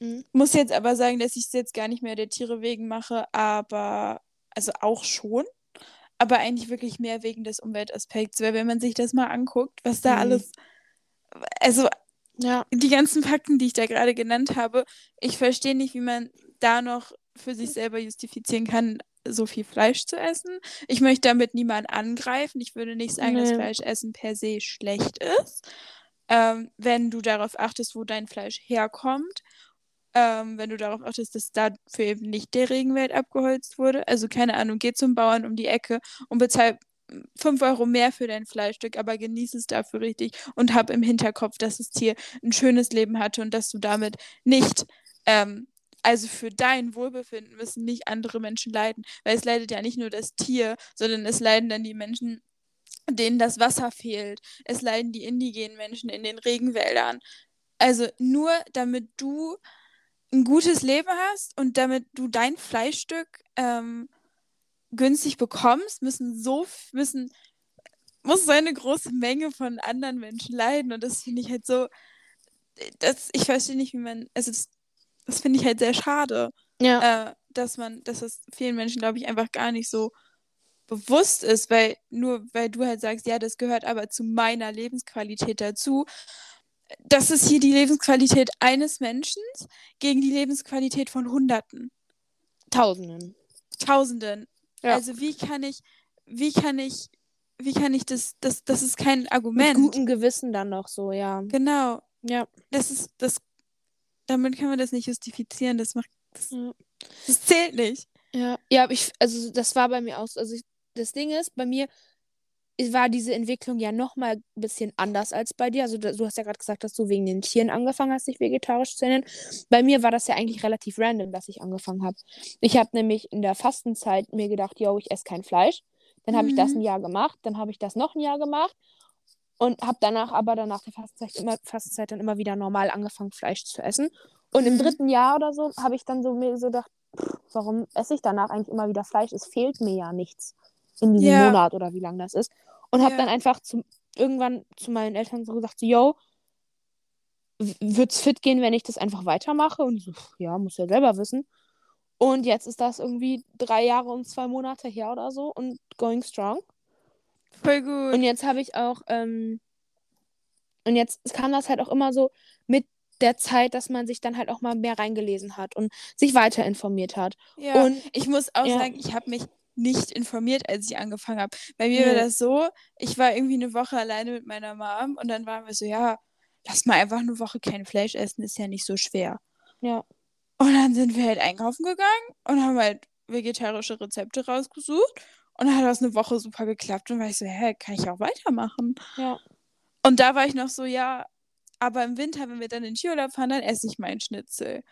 Mhm. Muss jetzt aber sagen, dass ich es jetzt gar nicht mehr der Tiere wegen mache, aber also auch schon. Aber eigentlich wirklich mehr wegen des Umweltaspekts, weil wenn man sich das mal anguckt, was da Mhm. alles, also Ja. die ganzen Fakten, die ich da gerade genannt habe, ich verstehe nicht, wie man da noch für sich selber justifizieren kann, so viel Fleisch zu essen. Ich möchte damit niemanden angreifen. Ich würde nicht sagen, dass Nee. Fleischessen per se schlecht ist. Ähm, wenn du darauf achtest, wo dein Fleisch herkommt. Ähm, wenn du darauf achtest, dass dafür eben nicht der Regenwald abgeholzt wurde. Also keine Ahnung, geh zum Bauern um die Ecke und bezahl 5 Euro mehr für dein Fleischstück, aber genieß es dafür richtig und hab im Hinterkopf, dass das Tier ein schönes Leben hatte und dass du damit nicht, ähm, also für dein Wohlbefinden müssen nicht andere Menschen leiden, weil es leidet ja nicht nur das Tier, sondern es leiden dann die Menschen, denen das Wasser fehlt. Es leiden die indigenen Menschen in den Regenwäldern. Also nur damit du ein gutes Leben hast und damit du dein Fleischstück ähm, günstig bekommst, müssen so müssen muss so eine große Menge von anderen Menschen leiden und das finde ich halt so das ich verstehe nicht wie man also das, das finde ich halt sehr schade Ja. äh, dass man dass es vielen Menschen glaube ich einfach gar nicht so bewusst ist weil nur weil du halt sagst ja das gehört aber zu meiner Lebensqualität dazu das ist hier die Lebensqualität eines Menschen gegen die Lebensqualität von Hunderten Tausenden. Tausenden Ja. also wie kann ich, wie kann ich, wie kann ich das, das, das ist kein Mit Argument. gutem Gewissen dann noch so, ja. Genau, Ja. das ist, das, damit kann man das nicht justifizieren, das macht, das, Ja. das zählt nicht. Ja, ja, aber ich, also das war bei mir auch so. Also ich, das Ding ist, bei mir war diese Entwicklung ja noch mal ein bisschen anders als bei dir. Also du hast ja gerade gesagt, dass du wegen den Tieren angefangen hast, dich vegetarisch zu ernähren. Bei mir war das ja eigentlich relativ random, dass ich angefangen habe. Ich habe nämlich in der Fastenzeit mir gedacht, yo, ich esse kein Fleisch. Dann habe ich das Mhm. ein Jahr gemacht, dann habe ich das noch ein Jahr gemacht und habe danach aber danach der Fastenzeit immer, Fastenzeit dann immer wieder normal angefangen, Fleisch zu essen. Und im Mhm. dritten Jahr oder so habe ich dann so mir so gedacht, pff, warum esse ich danach eigentlich immer wieder Fleisch? Es fehlt mir ja nichts in diesem Ja. Monat oder wie lang das ist. Und habe Ja. dann einfach zum, irgendwann zu meinen Eltern so gesagt, so, yo, wird's fit gehen, wenn ich das einfach weitermache? Und so, ja, muss ja selber wissen. Und jetzt ist das irgendwie drei Jahre und zwei Monate her oder so und going strong. Voll gut. Und jetzt habe ich auch, ähm, und jetzt kam das halt auch immer so mit der Zeit, dass man sich dann halt auch mal mehr reingelesen hat und sich weiter informiert hat. ja, Und ich muss auch ja. sagen, ich habe mich nicht informiert, als ich angefangen habe. Bei mir war Nee. das so, ich war irgendwie eine Woche alleine mit meiner Mom und dann waren wir so, ja, lass mal einfach eine Woche kein Fleisch essen, ist ja nicht so schwer. ja, Und dann sind wir halt einkaufen gegangen und haben halt vegetarische Rezepte rausgesucht. Und dann hat das eine Woche super geklappt und war ich so, hä, kann ich auch weitermachen? ja, Und da war ich noch so, ja, aber im Winter, wenn wir dann in den Skiurlaub fahren, dann esse ich meinen Schnitzel.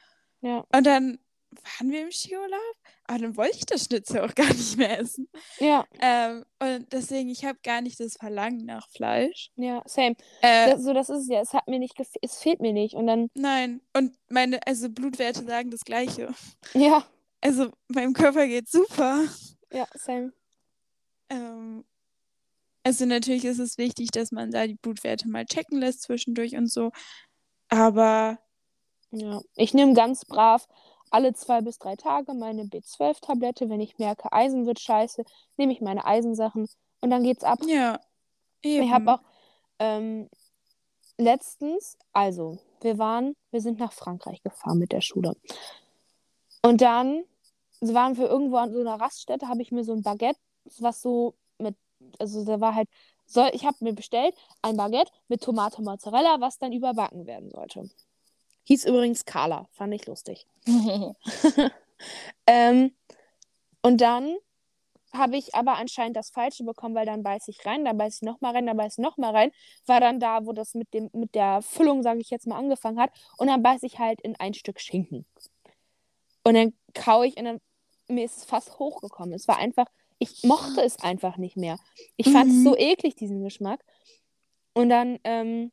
ja, Und dann waren wir im Skiurlaub, aber dann wollte ich das Schnitzel auch gar nicht mehr essen. ja, Ähm, und deswegen, ich habe gar nicht das Verlangen nach Fleisch. ja, same. Äh, Das, so, das ist es ja. Es hat mir nicht es fehlt mir nicht. Und dann, nein, und meine, also Blutwerte sagen das Gleiche. ja, Also meinem Körper geht super. ja, same. Ähm, also natürlich ist es wichtig, dass man da die Blutwerte mal checken lässt zwischendurch und so. Aber Ja. Ich nehme ganz brav alle zwei bis drei Tage meine B12-Tablette. Wenn ich merke, Eisen wird scheiße, nehme ich meine Eisensachen und dann geht's ab. ja, eben. Ich habe auch ähm, letztens, also, wir waren, wir sind nach Frankreich gefahren mit der Schule. Und dann waren wir irgendwo an so einer Raststätte, habe ich mir so ein Baguette, was so mit, also da war halt, soll, ich habe mir bestellt ein Baguette mit Tomate Mozzarella, was dann überbacken werden sollte. Hieß übrigens Carla, fand ich lustig. (laughs) (laughs) Ähm, und dann habe ich aber anscheinend das Falsche bekommen, weil dann beiß ich rein, dann beiß ich nochmal rein, dann beiß ich nochmal rein. War dann da, wo das mit, dem, mit der Füllung, sage ich jetzt mal, angefangen hat. Und dann beiß ich halt in ein Stück Schinken. Und dann kaue ich und dann mir ist es fast hochgekommen. Es war einfach, ich mochte es einfach nicht mehr. Ich fand es Mhm. so eklig, diesen Geschmack. Und dann ähm,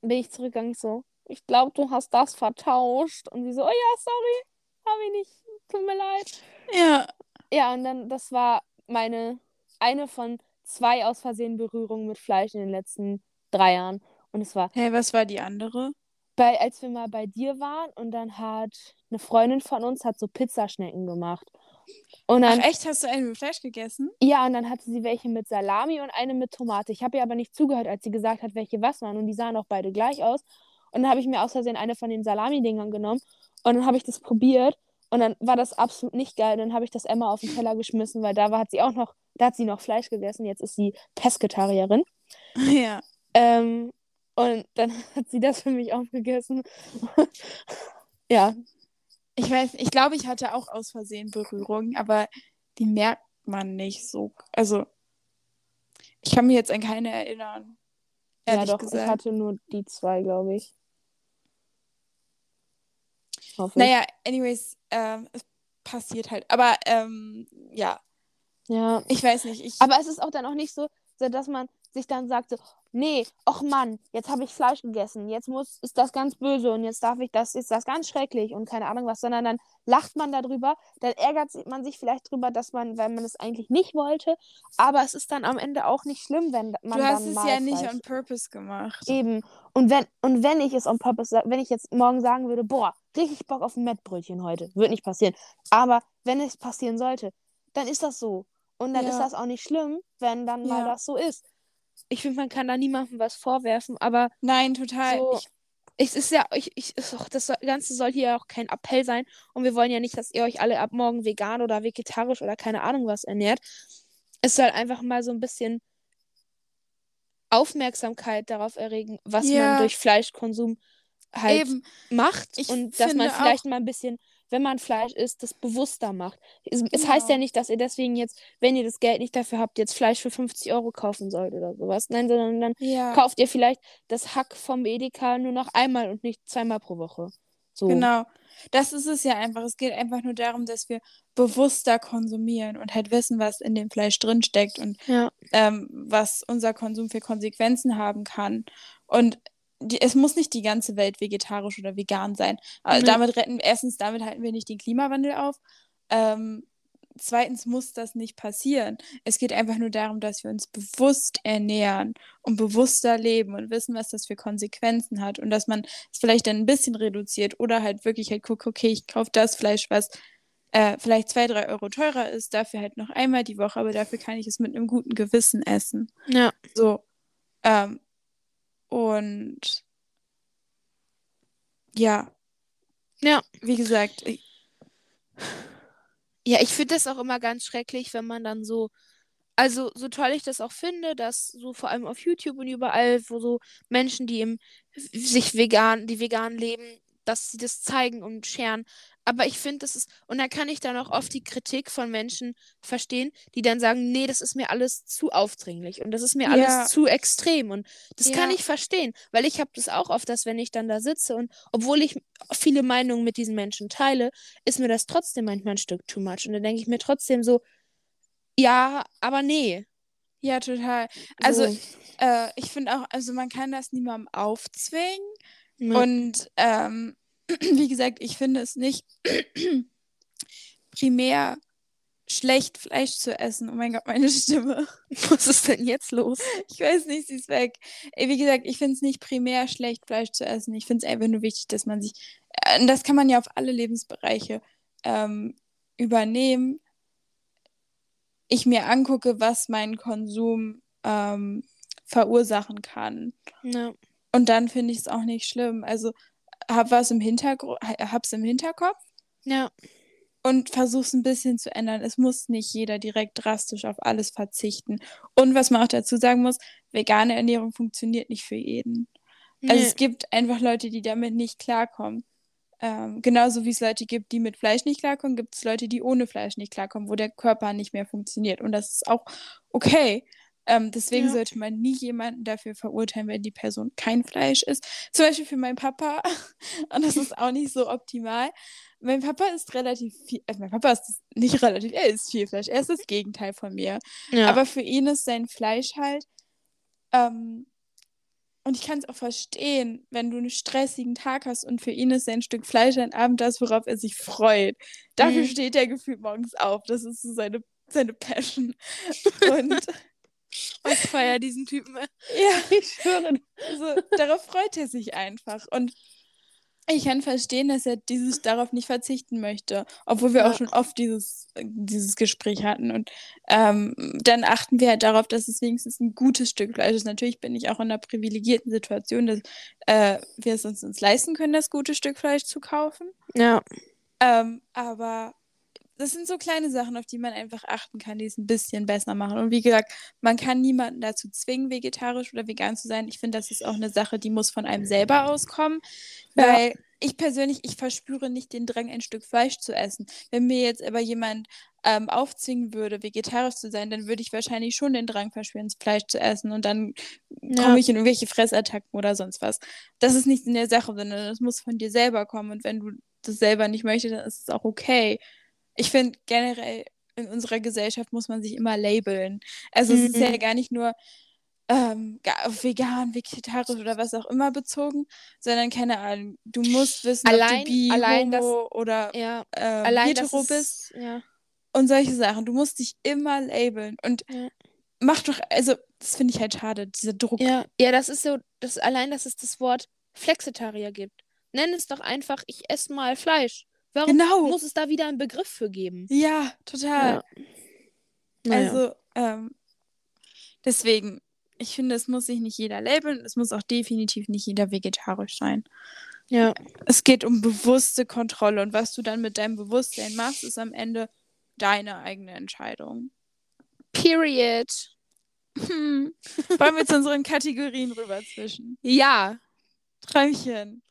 bin ich zurückgegangen, ich so, ich glaube, du hast das vertauscht. Und sie so, oh ja, sorry, habe ich nicht, tut mir leid. ja, Ja, und dann, das war meine, eine von zwei aus Versehen Berührungen mit Fleisch in den letzten drei Jahren. Und es war, hey, was war die andere? bei, als wir mal bei dir waren und dann hat eine Freundin von uns hat so Pizzaschnecken gemacht. Und Ach dann, echt, hast du einen mit Fleisch gegessen? ja, und dann hatte sie welche mit Salami und eine mit Tomate. Ich habe ihr aber nicht zugehört, als sie gesagt hat, welche was waren. Und die sahen auch beide gleich aus. Und dann habe ich mir aus Versehen eine von den Salami-Dingern genommen. Und dann habe ich das probiert. Und dann war das absolut nicht geil. Dann habe ich das Emma auf den Teller geschmissen, weil da war, hat sie auch noch, da hat sie noch Fleisch gegessen. Jetzt ist sie Pesketarierin. (laughs) Ja. Ähm, und dann (laughs) hat sie das für mich aufgegessen. (laughs) ja, Ich weiß, ich glaube, ich hatte auch aus Versehen Berührungen, aber die merkt man nicht so. Also, ich kann mich jetzt an keine erinnern. ja doch, gesagt. ich hatte nur die zwei, glaube ich. Hoffe. Naja, anyways, ähm, es passiert halt. Aber ähm, ja, Ja, ich weiß nicht. Ich, aber es ist auch dann auch nicht so, dass man sich dann sagt, so, nee, ach Mann, jetzt habe ich Fleisch gegessen, jetzt muss, ist das ganz böse und jetzt darf ich das, ist das ganz schrecklich und keine Ahnung was, sondern dann lacht man darüber, dann ärgert man sich vielleicht drüber, dass man, weil man es eigentlich nicht wollte, aber es ist dann am Ende auch nicht schlimm, wenn man Du hast dann es mal ja nicht Fleisch on purpose gemacht. Eben. Und wenn, und wenn ich es on purpose, wenn ich jetzt morgen sagen würde, boah, richtig Bock auf ein Mettbrötchen heute, wird nicht passieren. Aber wenn es passieren sollte, dann ist das so. Und dann ist Ja. das auch nicht schlimm, wenn dann mal Ja. das so ist. Ich finde, man kann da niemandem was vorwerfen, aber Nein, total. so, Ich, es ist ja, ich, ich, ist das Ganze soll hier auch kein Appell sein. Und wir wollen ja nicht, dass ihr euch alle ab morgen vegan oder vegetarisch oder keine Ahnung was ernährt. Es soll einfach mal so ein bisschen Aufmerksamkeit darauf erregen, was man Ja. durch Fleischkonsum halt eben. macht Ich und dass man vielleicht mal ein bisschen, wenn man Fleisch isst, das bewusster macht. Es, es heißt Genau. ja nicht, dass ihr deswegen jetzt, wenn ihr das Geld nicht dafür habt, jetzt Fleisch für 50 Euro kaufen sollt oder sowas. Nein, sondern dann Ja. kauft ihr vielleicht das Hack vom Edeka nur noch einmal und nicht zweimal pro Woche. So. Genau. Das ist es ja einfach. Es geht einfach nur darum, dass wir bewusster konsumieren und halt wissen, was in dem Fleisch drinsteckt und Ja. ähm, was unser Konsum für Konsequenzen haben kann. Und die, es muss nicht die ganze Welt vegetarisch oder vegan sein. Nee. damit retten, erstens, damit halten wir nicht den Klimawandel auf. Ähm, zweitens muss das nicht passieren. Es geht einfach nur darum, dass wir uns bewusst ernähren und bewusster leben und wissen, was das für Konsequenzen hat und dass man es vielleicht dann ein bisschen reduziert oder halt wirklich halt guckt, okay, ich kaufe das Fleisch, was äh, vielleicht zwei, drei Euro teurer ist, dafür halt noch einmal die Woche, aber dafür kann ich es mit einem guten Gewissen essen. Ja. So. Ähm, und ja. Ja. Wie gesagt, ich, Ja, ich finde das auch immer ganz schrecklich, wenn man dann so, also so toll ich das auch finde, dass so vor allem auf YouTube und überall, wo so Menschen, die im sich vegan, die vegan leben, dass sie das zeigen und scheren. Aber ich finde, das ist, und da kann ich dann auch oft die Kritik von Menschen verstehen, die dann sagen, nee, das ist mir alles zu aufdringlich und das ist mir Ja. alles zu extrem. Und das kann Ja. ich verstehen, weil ich habe das auch oft, dass wenn ich dann da sitze und obwohl ich viele Meinungen mit diesen Menschen teile, ist mir das trotzdem manchmal ein Stück too much. Und dann denke ich mir trotzdem so, ja, aber nee. ja, total. Also, So. äh, ich finde auch, also man kann das niemandem aufzwingen. Ja. Und ähm, wie gesagt, ich finde es nicht (clears throat) primär schlecht, Fleisch zu essen. Oh mein Gott, meine Stimme. (laughs) was ist denn jetzt los? Ich weiß nicht, sie ist weg. Wie gesagt, ich finde es nicht primär schlecht, Fleisch zu essen. Ich finde es einfach nur wichtig, dass man sich, äh, das kann man ja auf alle Lebensbereiche ähm, übernehmen. Ich mir angucke, was mein Konsum ähm, verursachen kann. Ja. Und dann finde ich es auch nicht schlimm. Also hab was im Hintergrund, hab's im Hinterkopf Ja. und versuch's ein bisschen zu ändern. Es muss nicht jeder direkt drastisch auf alles verzichten. Und was man auch dazu sagen muss, vegane Ernährung funktioniert nicht für jeden. Also Nee. es gibt einfach Leute, die damit nicht klarkommen. Ähm, genauso wie es Leute gibt, die mit Fleisch nicht klarkommen, gibt es Leute, die ohne Fleisch nicht klarkommen, wo der Körper nicht mehr funktioniert. Und das ist auch okay. Ähm, deswegen Ja. sollte man nie jemanden dafür verurteilen, wenn die Person kein Fleisch isst. Zum Beispiel für meinen Papa. (laughs) Und das ist auch nicht so optimal. Mein Papa ist relativ viel, also mein Papa ist nicht relativ, er isst viel Fleisch. Er ist das Gegenteil von mir. ja. Aber für ihn ist sein Fleisch halt. Ähm, und ich kann es auch verstehen, wenn du einen stressigen Tag hast und für ihn ist sein Stück Fleisch ein Abend das, worauf er sich freut. Dafür Mhm. steht er gefühlt morgens auf. Das ist so seine, seine Passion. (laughs) Und ich feiere diesen Typen. ja, Ich schwöre. also, darauf freut er sich einfach. Und ich kann verstehen, dass er dieses darauf nicht verzichten möchte, obwohl wir Ja. auch schon oft dieses, dieses Gespräch hatten. Und ähm, dann achten wir halt darauf, dass es wenigstens ein gutes Stück Fleisch ist. Natürlich bin ich auch in einer privilegierten Situation, dass äh, wir es uns, uns leisten können, das gute Stück Fleisch zu kaufen. Ja. Ähm, aber das sind so kleine Sachen, auf die man einfach achten kann, die es ein bisschen besser machen. Und wie gesagt, man kann niemanden dazu zwingen, vegetarisch oder vegan zu sein. Ich finde, das ist auch eine Sache, die muss von einem selber auskommen. Ja. Weil ich persönlich, ich verspüre nicht den Drang, ein Stück Fleisch zu essen. Wenn mir jetzt aber jemand ähm, aufzwingen würde, vegetarisch zu sein, dann würde ich wahrscheinlich schon den Drang verspüren, Fleisch zu essen. Und dann Ja. komme ich in irgendwelche Fressattacken oder sonst was. Das ist nicht in der Sache, sondern das muss von dir selber kommen. Und wenn du das selber nicht möchtest, dann ist es auch okay. Ich finde generell in unserer Gesellschaft muss man sich immer labeln. Also es ist Mhm. ja gar nicht nur ähm, auf vegan, vegetarisch oder was auch immer bezogen, sondern keine Ahnung, du musst wissen, ob Allein- du bi, allein das- homo oder Ja, ähm, allein das hetero ist, bist Ja. und solche Sachen. Du musst dich immer labeln und Ja. mach doch, also das finde ich halt schade, dieser Druck. Ja, ja, das ist so, das allein, dass es das Wort Flexitarier gibt. Nenn es doch einfach, ich esse mal Fleisch. Warum Genau. muss es da wieder einen Begriff für geben? Ja, total. Naja. Also, ähm, deswegen, ich finde, es muss sich nicht jeder labeln, es muss auch definitiv nicht jeder vegetarisch sein. ja. Es geht um bewusste Kontrolle und was du dann mit deinem Bewusstsein machst, ist am Ende deine eigene Entscheidung. Period. Hm. Wollen wir zu unseren Kategorien rüber zwischen? Ja. Träumchen.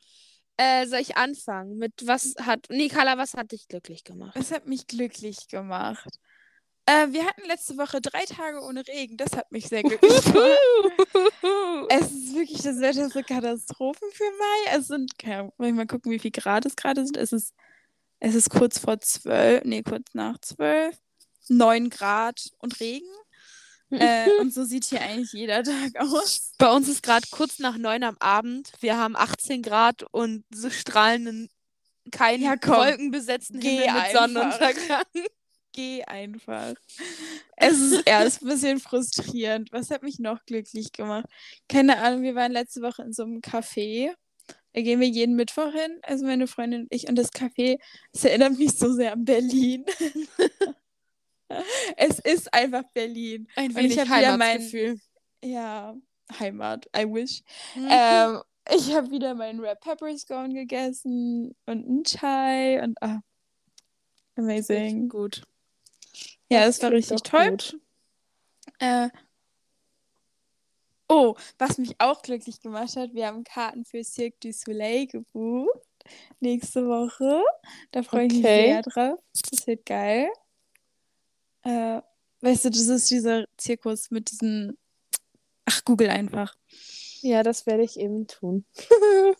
Äh, soll ich anfangen? Mit was hat. Nee, Carla, was hat dich glücklich gemacht? Es hat mich glücklich gemacht. Äh, wir hatten letzte Woche drei Tage ohne Regen. Das hat mich sehr glücklich (laughs) gemacht. Es ist wirklich, das Wetter ist so Katastrophen für Mai. Es sind, wollen wir mal gucken, wie viel Grad es gerade sind. Es ist, es ist kurz vor zwölf, nee, kurz nach zwölf. Neun Grad und Regen. Äh, (laughs) und so sieht hier eigentlich jeder Tag (laughs) aus. Bei uns ist gerade kurz nach neun am Abend. Wir haben 18 Grad und so strahlenden, keinen Ja, komm. wolkenbesetzten Geh Himmel mit einfach. Sonnenuntergang. (laughs) Geh einfach. Es ist erst ein bisschen frustrierend. Was hat mich noch glücklich gemacht? Keine Ahnung, wir waren letzte Woche in so einem Café. Da gehen wir jeden Mittwoch hin, also meine Freundin und ich. Und das Café, es erinnert mich so sehr an Berlin. (laughs) es ist einfach Berlin. Ein ich wenig mein- Heimatsgefühl. Ja, Heimat, I wish. Mhm. Ähm, ich habe wieder meinen Red Pepper Scone gegessen und einen Chai und ah, amazing. gut. Ja, das war richtig toll. Äh, oh, was mich auch glücklich gemacht hat, wir haben Karten für Cirque du Soleil gebucht. Nächste Woche. Da freue ich mich sehr drauf. Das wird geil. Äh, weißt du, das ist dieser Zirkus mit diesen. Ach, Google einfach. Ja, das werde ich eben tun. (laughs)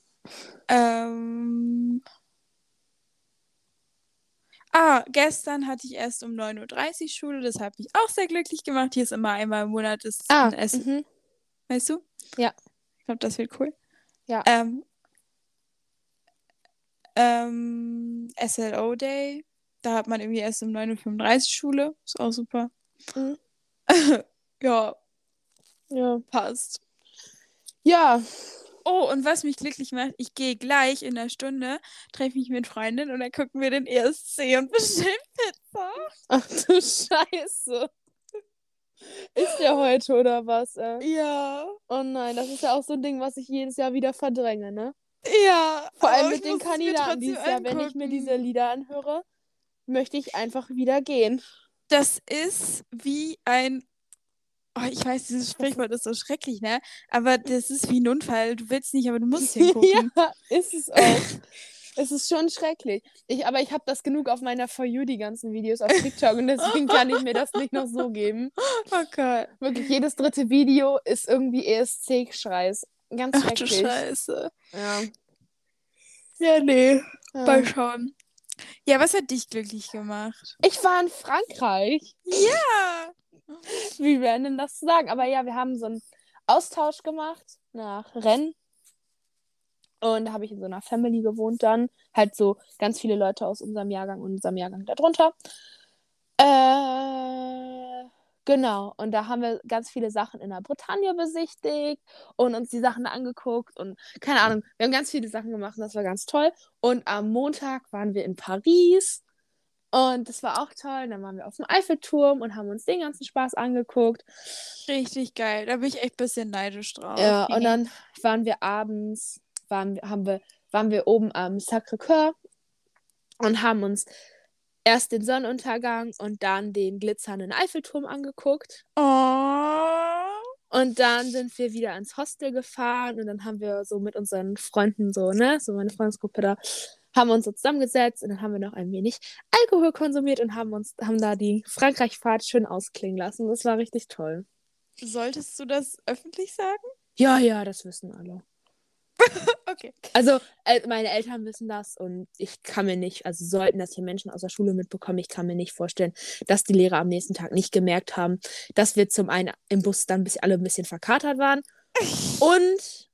Ähm. Ah, gestern hatte ich erst um 9.30 Uhr Schule, das hat mich auch sehr glücklich gemacht. Hier ist immer einmal im Monat das Ah, Essen. mhm. Weißt du? Ja. Ich glaube, das wird cool. Ja. Ähm, ähm, SLO Day. Da hat man irgendwie erst um 9.35 Uhr Schule. Ist auch super. Mhm. (laughs) ja, Ja. passt. Ja. Oh, und was mich glücklich macht, ich gehe gleich in einer Stunde, treffe mich mit Freundin und dann gucken wir den ESC und bestellen Pizza. (laughs) Ach du Scheiße. Ist der heute oder was? Äh? Ja. Oh nein, das ist ja auch so ein Ding, was ich jedes Jahr wieder verdränge, ne? Ja. Vor allem mit den Kandidaten dieses Jahr. Wenn ich mir angucken. diese Lieder anhöre, möchte ich einfach wieder gehen. Das ist wie ein. Oh, ich weiß, dieses Sprichwort ist so schrecklich, ne? Aber das ist wie ein Unfall. Du willst nicht, aber du musst (laughs) hingucken. ja, ist es auch. es ist schon schrecklich. Ich, aber ich habe das genug auf meiner For You, die ganzen Videos auf TikTok und deswegen kann ich mir das nicht noch so geben. (laughs) Oh Gott. Wirklich, jedes dritte Video ist irgendwie ESC-Schreis. Ganz Ach du schrecklich. Scheiße. Ja. Ja, nee. Ja. Mal schauen. Ja, was hat dich glücklich gemacht? Ich war in Frankreich. Ja. Wie random das zu sagen. Aber ja, wir haben so einen Austausch gemacht nach Rennes. Und da habe ich in so einer Family gewohnt dann. Halt so ganz viele Leute aus unserem Jahrgang und unserem Jahrgang darunter. Äh, genau. Und da haben wir ganz viele Sachen in der Bretagne besichtigt und uns die Sachen angeguckt. Und keine Ahnung, wir haben ganz viele Sachen gemacht und das war ganz toll. Und am Montag waren wir in Paris. Und das war auch toll. Und dann waren wir auf dem Eiffelturm und haben uns den ganzen Spaß angeguckt. Richtig geil. Da bin ich echt ein bisschen neidisch drauf. Ja, und dann waren wir abends, waren, wir- haben wir, waren wir oben am Sacré-Cœur und haben uns erst den Sonnenuntergang und dann den glitzernden Eiffelturm angeguckt. Oh. Und dann sind wir wieder ins Hostel gefahren und dann haben wir so mit unseren Freunden so, ne, so meine Freundesgruppe da, haben uns so zusammengesetzt und dann haben wir noch ein wenig Alkohol konsumiert und haben uns, haben da die Frankreich-Fahrt schön ausklingen lassen. Das war richtig toll. Solltest du das öffentlich sagen? Ja, ja, das wissen alle. (laughs) okay. Also, äh, meine Eltern wissen das und ich kann mir nicht, also sollten das hier Menschen aus der Schule mitbekommen, ich kann mir nicht vorstellen, dass die Lehrer am nächsten Tag nicht gemerkt haben, dass wir zum einen im Bus dann bis alle ein bisschen verkatert waren (laughs) und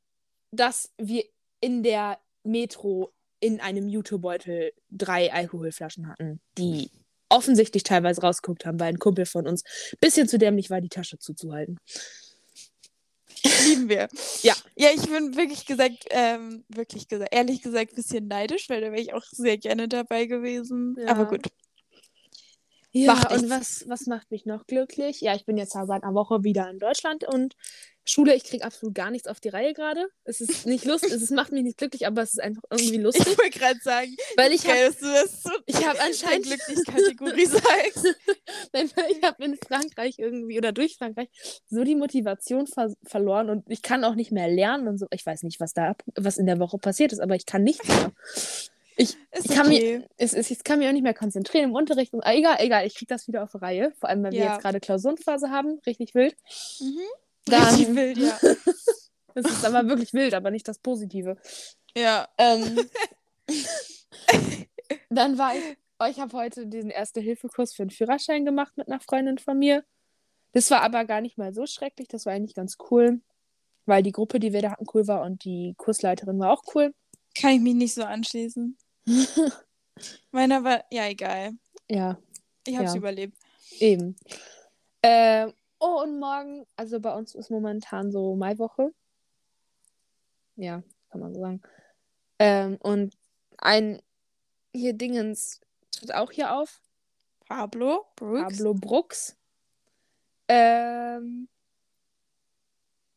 dass wir in der Metro in einem Jutebeutel drei Alkoholflaschen hatten, die offensichtlich teilweise rausgeguckt haben, weil ein Kumpel von uns ein bisschen zu dämlich war, die Tasche zuzuhalten. Lieben wir. Ja. Ja, ich bin wirklich gesagt, ähm, wirklich gesagt, ehrlich gesagt, ein bisschen neidisch, weil da wäre ich auch sehr gerne dabei gewesen. Ja. Aber gut. Ja, Macht und was, was macht mich noch glücklich? Ja, ich bin jetzt seit einer Woche wieder in Deutschland und Schule, ich kriege absolut gar nichts auf die Reihe gerade. Es ist nicht lustig, es macht mich nicht glücklich, aber es ist einfach irgendwie lustig. Ich wollte gerade sagen, Weil ich habe so ich anscheinend Glücklich-Kategorie sagst. (laughs) Nein, weil ich habe in Frankreich irgendwie oder durch Frankreich so die Motivation ver verloren und ich kann auch nicht mehr lernen und so. Ich weiß nicht, was da was in der Woche passiert ist, aber ich kann nichts mehr. Ich, ich, kann okay. mir, es, es, ich kann mich auch nicht mehr konzentrieren im Unterricht. Und, ah, egal, egal, ich kriege das wieder auf Reihe. Vor allem, weil wir Ja. jetzt gerade Klausurenphase haben. Richtig wild. Mhm. Dann- Richtig (laughs) wild, ja. Es ist aber wirklich wild, aber nicht das Positive. ja. Ähm, (laughs) dann war ich, oh, ich habe heute diesen Erste-Hilfe-Kurs für den Führerschein gemacht mit einer Freundin von mir. Das war aber gar nicht mal so schrecklich, das war eigentlich ganz cool, weil die Gruppe, die wir da hatten, cool war und die Kursleiterin war auch cool. Kann ich mich nicht so anschließen. (laughs) Meiner war, ja, egal. Ja, Ich habe es Ja. überlebt. eben. Ähm, oh, und morgen, also bei uns ist momentan so Maiwoche. Ja, kann man so sagen. Ähm, und ein hier Dingens tritt auch hier auf. Pablo, Brooks. Pablo Brooks. Ähm,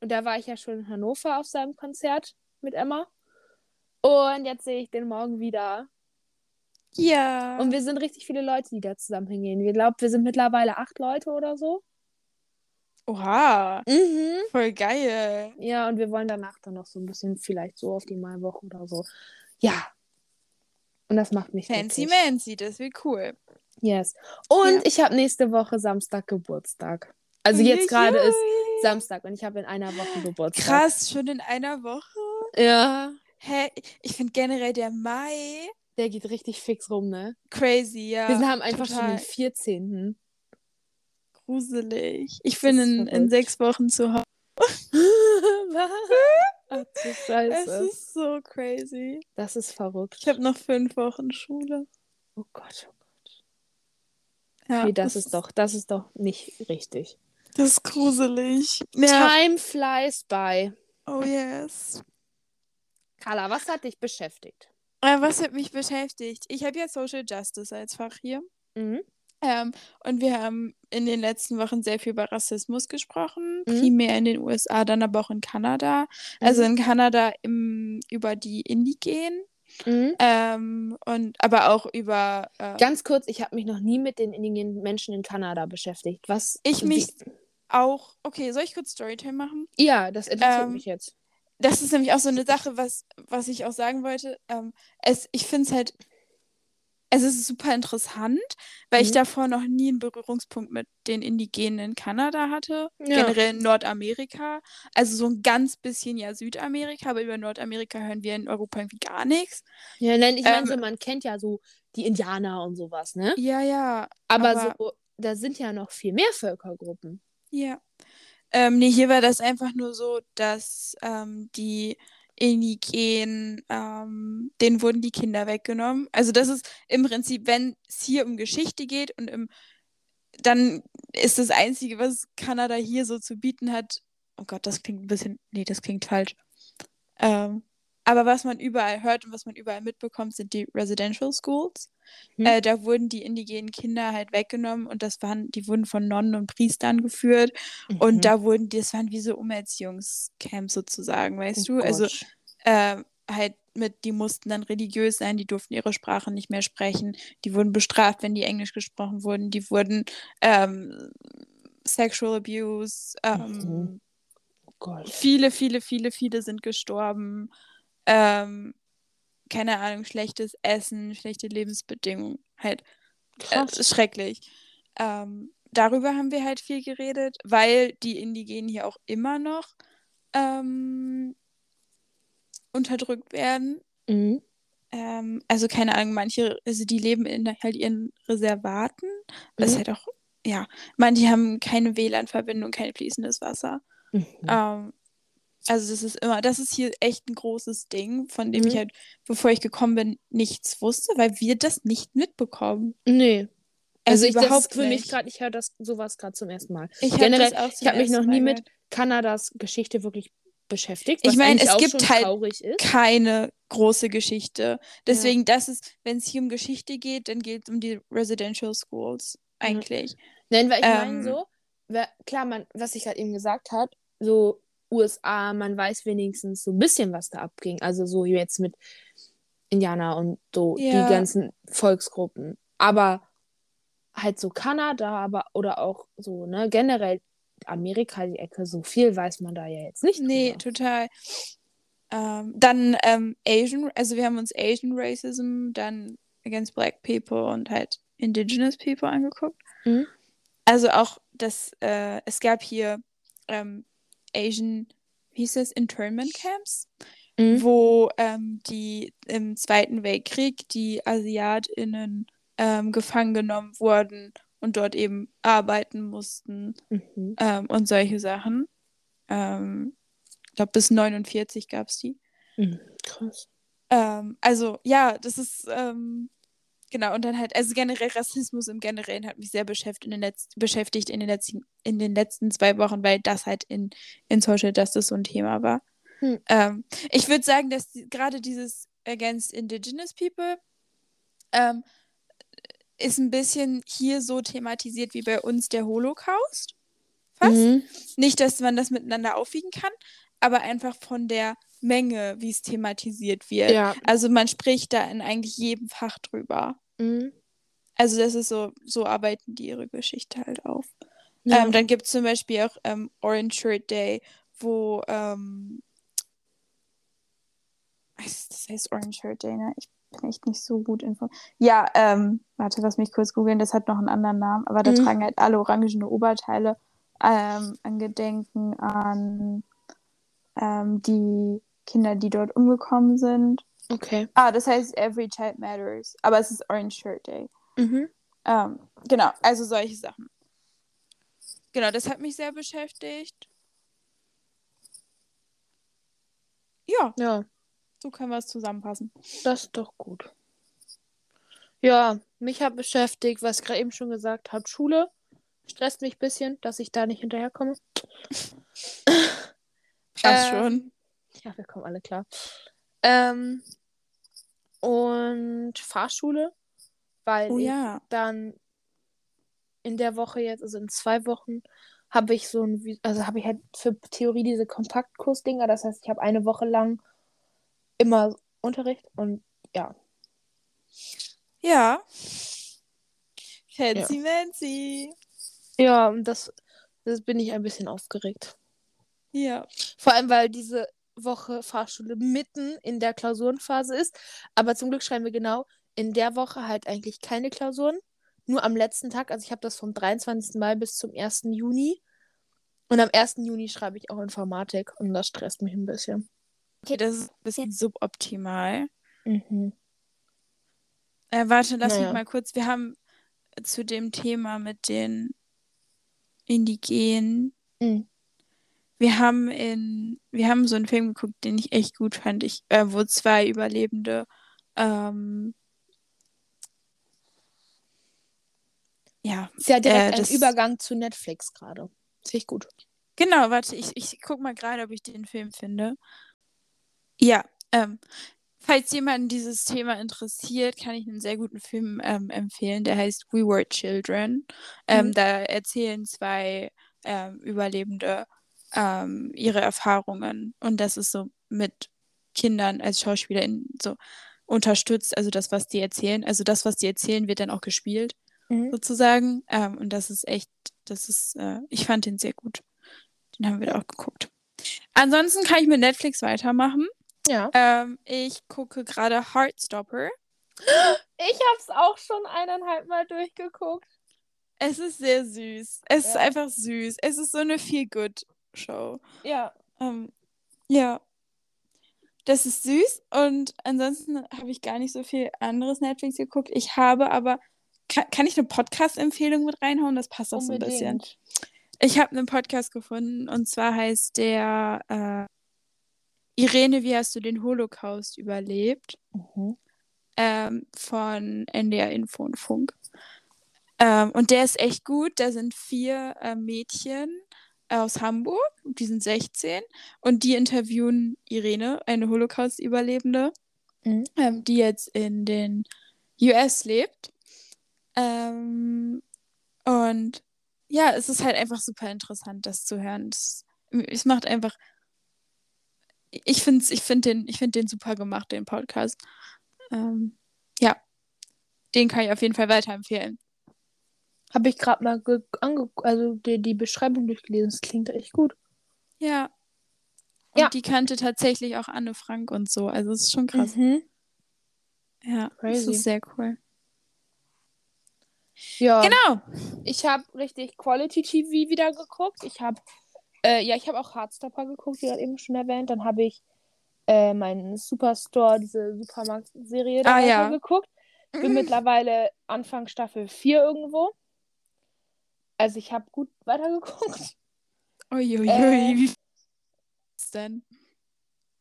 und da war ich ja schon in Hannover auf seinem Konzert mit Emma. Und jetzt sehe ich den morgen wieder. Ja. Und wir sind richtig viele Leute, die da zusammen hingehen. Wir glauben, wir sind mittlerweile acht Leute oder so. Oha. Mhm. Voll geil. Ja, und wir wollen danach dann noch so ein bisschen vielleicht so auf die Maiwoche oder so. Ja. Und das macht mich Fancy glücklich. Mancy, das wird cool. Yes. Und Ja. ich habe nächste Woche Samstag Geburtstag. Also jetzt gerade ist. Samstag und ich habe in einer Woche (gasps) Geburtstag. Krass, schon in einer Woche? Ja. Hä? Ich finde generell der Mai Der geht richtig fix rum, ne? crazy, ja. Wir haben einfach schon total. den 14. gruselig. Ich bin in, in sechs Wochen zu Hause. (laughs) Was? Ach du (laughs) Es ist so crazy. Das ist verrückt. Ich habe noch fünf Wochen Schule. Oh Gott. Ja, Nee, das ist doch, das ist doch nicht richtig. Das ist gruselig. Ja. Time flies by. Oh yes. Carla, was hat dich beschäftigt? Äh, was hat mich beschäftigt? Ich habe ja Social Justice als Fach hier. Mhm. Ähm, und wir haben in den letzten Wochen sehr viel über Rassismus gesprochen, Mhm. primär in den USA, dann aber auch in Kanada. Also in Kanada im, über die Indigenen Mhm. ähm, und aber auch über äh, Ganz kurz, ich habe mich noch nie mit den indigenen Menschen in Kanada beschäftigt. Was? Ich wie- mich- auch. Okay, soll ich kurz Storytime machen? Ja, das interessiert Ähm, mich jetzt. Das ist nämlich auch so eine Sache, was, was ich auch sagen wollte. Ähm, es, ich finde es halt, es ist super interessant, weil ich Mhm. davor noch nie einen Berührungspunkt mit den Indigenen in Kanada hatte. Ja. Generell in Nordamerika. Also so ein ganz bisschen ja Südamerika, aber über Nordamerika hören wir in Europa irgendwie gar nichts. Ja, nein, ich meine, ähm, so, man kennt ja so die Indianer und sowas, ne? Ja, ja. Aber, aber- so, da sind ja noch viel mehr Völkergruppen. Ja. Ähm, nee, hier war das einfach nur so, dass ähm, die Indigenen, ähm, denen wurden die Kinder weggenommen. Also das ist im Prinzip, wenn es hier um Geschichte geht und im, dann ist das Einzige, was Kanada hier so zu bieten hat, oh Gott, das klingt ein bisschen, nee, das klingt falsch. Ähm, aber was man überall hört und was man überall mitbekommt, sind die Residential Schools. Hm. Äh, da wurden die indigenen Kinder halt weggenommen und das waren, die wurden von Nonnen und Priestern geführt. Mhm. Und da wurden, das waren wie so Umerziehungscamps sozusagen, weißt Oh du? Also Gott. äh, halt mit, die mussten dann religiös sein, die durften ihre Sprache nicht mehr sprechen, die wurden bestraft, wenn die Englisch gesprochen wurden, die wurden ähm, Sexual Abuse, ähm, Mhm. Oh viele, viele, viele, viele sind gestorben. Ähm, keine Ahnung, schlechtes Essen, schlechte Lebensbedingungen, halt Krass. äh, schrecklich. Ähm, darüber haben wir halt viel geredet, weil die Indigenen hier auch immer noch ähm, unterdrückt werden. Mhm. Ähm, also keine Ahnung, manche, also die leben in halt ihren Reservaten. Das ist Mhm. halt auch, ja, manche haben keine WLAN-Verbindung, kein fließendes Wasser. Mhm. Ähm, also das ist immer, das ist hier echt ein großes Ding, von dem Mhm. ich halt, bevor ich gekommen bin, nichts wusste, weil wir das nicht mitbekommen. Nee. Also, Also ich, das überhaupt für mich gerade, ich höre das sowas gerade zum ersten Mal. Ich Generell, das ich habe mich noch nie mit. Kanadas Geschichte wirklich beschäftigt. Ich meine, es gibt halt keine große Geschichte. Deswegen, das ist, wenn es hier um Geschichte geht, dann geht es um die Residential Schools eigentlich. Nein, weil ich meine Ähm, so, wer- klar, man, was ich gerade eben gesagt habe, so USA, man weiß wenigstens so ein bisschen, was da abging. Also so jetzt mit Indianer und so Ja. die ganzen Volksgruppen. Aber halt so Kanada, aber oder auch so, ne, generell Amerika, die Ecke, so viel weiß man da ja jetzt nicht. Nee, drüber. total. Ähm, dann ähm, Asian, also wir haben uns Asian Racism, dann Against Black People und halt Indigenous People angeguckt. Mhm. Also auch das, äh, es gab hier ähm, Asian, wie hieß das, Internment Camps, Mhm. wo ähm, die im Zweiten Weltkrieg die AsiatInnen ähm, gefangen genommen wurden und dort eben arbeiten mussten Mhm. ähm, und solche Sachen. Ähm, ich glaube, bis 49 gab es die. Mhm. Krass. Ähm, also, ja, das ist, ähm, genau, und dann halt, also generell Rassismus im Generellen hat mich sehr beschäftigt in den, Letz beschäftigt in den, letzten, in den letzten zwei Wochen, weil das halt in, in Social Justice so ein Thema war. Hm. Ähm, ich würde sagen, dass die, gerade dieses Against Indigenous People ähm, ist ein bisschen hier so thematisiert wie bei uns der Holocaust. Fast. Mhm. Nicht, dass man das miteinander aufwiegen kann, aber einfach von der Menge, wie es thematisiert wird. Ja. Also man spricht da in eigentlich jedem Fach drüber. Mhm. Also das ist so, so arbeiten die ihre Geschichte halt auf. Ja. Ähm, dann gibt es zum Beispiel auch ähm, Orange Shirt Day, wo ähm, das heißt Orange Shirt Day, ne? Ich bin echt nicht so gut informiert. Ja, ähm, warte, lass mich kurz googeln, das hat noch einen anderen Namen, aber da Mhm. tragen halt alle orangene Oberteile ähm, an Gedenken an ähm, die Kinder, die dort umgekommen sind. okay. Ah, das heißt Every Child Matters, aber es ist Orange Shirt Day. Mhm. Ähm, genau, also solche Sachen. Genau, das hat mich sehr beschäftigt. Ja, Ja. so können wir es zusammenfassen. Das ist doch gut. Ja, mich hat beschäftigt, was ich gerade eben schon gesagt habe, Schule. Stresst mich ein bisschen, dass ich da nicht hinterherkomme. (laughs) Passt Ähm, schon. Ja, wir kommen alle klar. Ähm, und Fahrschule, weil Oh ich ja. dann in der Woche jetzt, also in zwei Wochen, habe ich so ein, also habe ich halt für Theorie diese Kompaktkursdinger. Das heißt, ich habe eine Woche lang immer Unterricht und ja, Ja. Fancy Mancy. Ja, und das, das bin ich ein bisschen aufgeregt. Ja. Vor allem, weil diese Woche Fahrschule mitten in der Klausurenphase ist. Aber zum Glück schreiben wir genau in der Woche halt eigentlich keine Klausuren. Nur am letzten Tag. Also ich habe das vom 23. Mai bis zum 1. Juni. Und am 1. Juni schreibe ich auch Informatik. Und das stresst mich ein bisschen. Okay, das ist ein bisschen suboptimal. Mhm. Äh, warte, lass Naja. mich mal kurz. Wir haben zu dem Thema mit den Indigenen. Mhm. Wir haben in, wir haben so einen Film geguckt, den ich echt gut fand. Ich, äh, wo zwei Überlebende ähm, ja, Ist ja direkt Äh, ein das- Übergang zu Netflix gerade. Finde ich gut. Genau, warte, ich, ich guck mal gerade, ob ich den Film finde. Ja, ähm, falls jemanden dieses Thema interessiert, kann ich einen sehr guten Film ähm, empfehlen, der heißt We Were Children. Ähm, Mhm. Da erzählen zwei ähm, Überlebende ähm, ihre Erfahrungen und das ist so mit Kindern als SchauspielerInnen so unterstützt, also das, was die erzählen, also das, was die erzählen, wird dann auch gespielt Mhm. sozusagen. Ähm, und das ist echt, das ist, äh, ich fand den sehr gut. Den haben wir da auch geguckt. Ansonsten kann ich mit Netflix weitermachen. Ja. Ähm, ich gucke gerade Heartstopper. Ich habe es auch schon eineinhalb Mal durchgeguckt. Es ist sehr süß. Es ist Ja. einfach süß. Es ist so eine Feel-Good-Show. Ja. Ähm, ja. das ist süß und ansonsten habe ich gar nicht so viel anderes Netflix geguckt. Ich habe aber, kann, kann ich eine Podcast-Empfehlung mit reinhauen? Das passt auch so ein bisschen. Unbedingt. Ich habe einen Podcast gefunden und zwar heißt der äh, Irene, wie hast du den Holocaust überlebt? Mhm. ähm, von NDR Info und Funk. Ähm, und der ist echt gut. Da sind vier äh, Mädchen aus Hamburg, die sind 16 und die interviewen Irene, eine Holocaust-Überlebende, Mhm. ähm, die jetzt in den US lebt. Ähm, und ja, es ist halt einfach super interessant, das zu hören. Es, es macht einfach. Ich finde ich find den, ich find den super gemacht, den Podcast. Ähm, ja, den kann ich auf jeden Fall weiterempfehlen. Habe ich gerade mal ge- ange also die, die Beschreibung durchgelesen. Das klingt echt gut. Ja. Und Ja. die kannte tatsächlich auch Anne Frank und so. Also es ist schon krass. Mhm. Ja, das Crazy. ist sehr cool. Ja. Genau. Ich habe richtig Quality TV wieder geguckt. Ich habe, äh, ja, ich habe auch Hardstopper geguckt, wie gerade eben schon erwähnt. Dann habe ich äh, meinen Superstore, diese Supermarkt-Serie da Ah, ja. geguckt. Bin mittlerweile Anfang Staffel 4 irgendwo. Also ich habe gut weitergeguckt. Uiuiui, Äh. wie ist denn?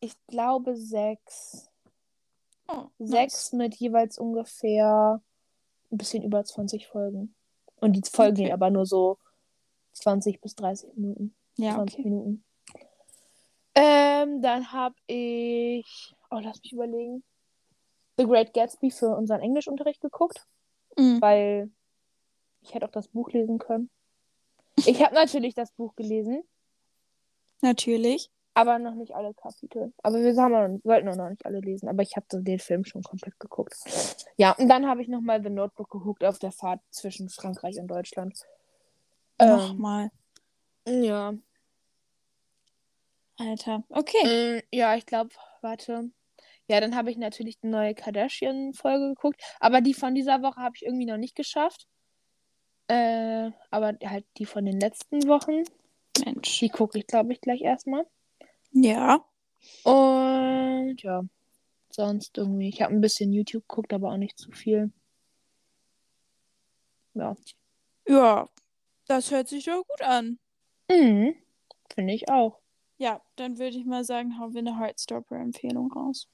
Ich glaube sechs. Oh, Sechs mit jeweils ungefähr ein bisschen über 20 Folgen. Und die Folgen Okay. gehen aber nur so 20 bis 30 Minuten. nice. Ja, 20 okay. Minuten. Ähm, dann habe ich, oh, lass mich überlegen, The Great Gatsby für unseren Englischunterricht geguckt, Mhm. weil ich hätte auch das Buch lesen können. Ich habe natürlich das Buch gelesen, Natürlich. aber noch nicht alle Kapitel. Aber wir haben, auch- wollten auch noch nicht alle lesen, aber ich habe den Film schon komplett geguckt. Ja, und dann habe ich nochmal The Notebook geguckt auf der Fahrt zwischen Frankreich und Deutschland. Ähm, Nochmal. ja. Alter. Okay. Mm, ja, ich glaube, warte. Ja, dann habe ich natürlich die neue Kardashian-Folge geguckt. Aber die von dieser Woche habe ich irgendwie noch nicht geschafft. Äh, aber halt die von den letzten Wochen. Mensch. Die gucke ich, glaube ich, gleich erstmal. Ja. Und ja, sonst irgendwie. Ich habe ein bisschen YouTube geguckt, aber auch nicht zu viel. Ja. Ja. Das hört sich doch gut an. Mhm. Finde ich auch. Ja, dann würde ich mal sagen, hauen wir eine Heartstopper-Empfehlung raus.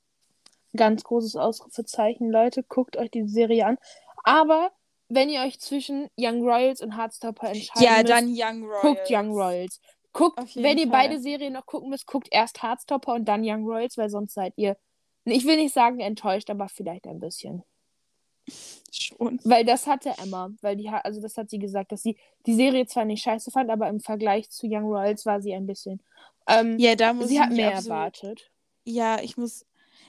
Ganz großes Ausrufezeichen, Leute. Guckt euch die Serie an. Aber wenn ihr euch zwischen Young Royals und Heartstopper entscheiden Ja, dann Young Royals. Guckt Young Royals. Guckt, wenn ihr Fall. beide Serien noch gucken müsst, guckt erst Heartstopper und dann Young Royals, weil sonst seid ihr, ich will nicht sagen enttäuscht, aber vielleicht ein bisschen. Schon. Weil das hatte Emma, weil die hat, also das hat sie gesagt, dass sie die Serie zwar nicht scheiße fand, aber im Vergleich zu Young Royals war sie ein bisschen. Ähm, Ja, da muss sie hat mehr absolut- erwartet. Ja, ich muss.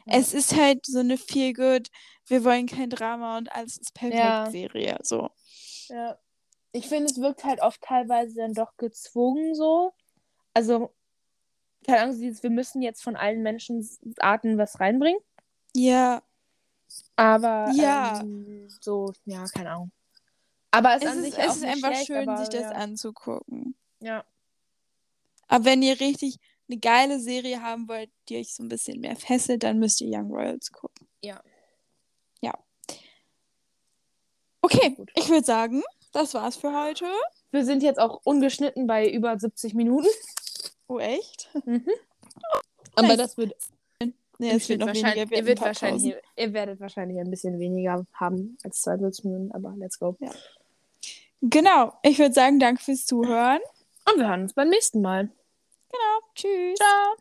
Es ist halt so eine feel good, wir wollen kein Drama und alles ist perfekt Ja. Serie. So. Ja. Ich finde, es wirkt halt oft teilweise dann doch gezwungen so. Also, keine Ahnung, wir müssen jetzt von allen Menschenarten was reinbringen. Ja. Aber Ja. ähm, so, ja, keine Ahnung. Aber es, Es ist, es ist einfach schlecht, schön, aber, sich das ja. anzugucken. Ja. Aber wenn ihr richtig eine geile Serie haben wollt, die euch so ein bisschen mehr fesselt, dann müsst ihr Young Royals gucken. Ja. Ja. Okay, Gut. ich würde sagen, das war's für heute. Wir sind jetzt auch ungeschnitten bei über 70 Minuten. Oh, echt? (laughs) Aber Nice. das wird, Nee, es wird noch wahrscheinlich, ihr, wird wahrscheinlich, ihr werdet wahrscheinlich ein bisschen weniger haben als 72 Minuten, aber let's go. Genau, ich würde sagen, danke fürs Zuhören. Und wir hören uns beim nächsten Mal. Genau. Tschüss. Ciao.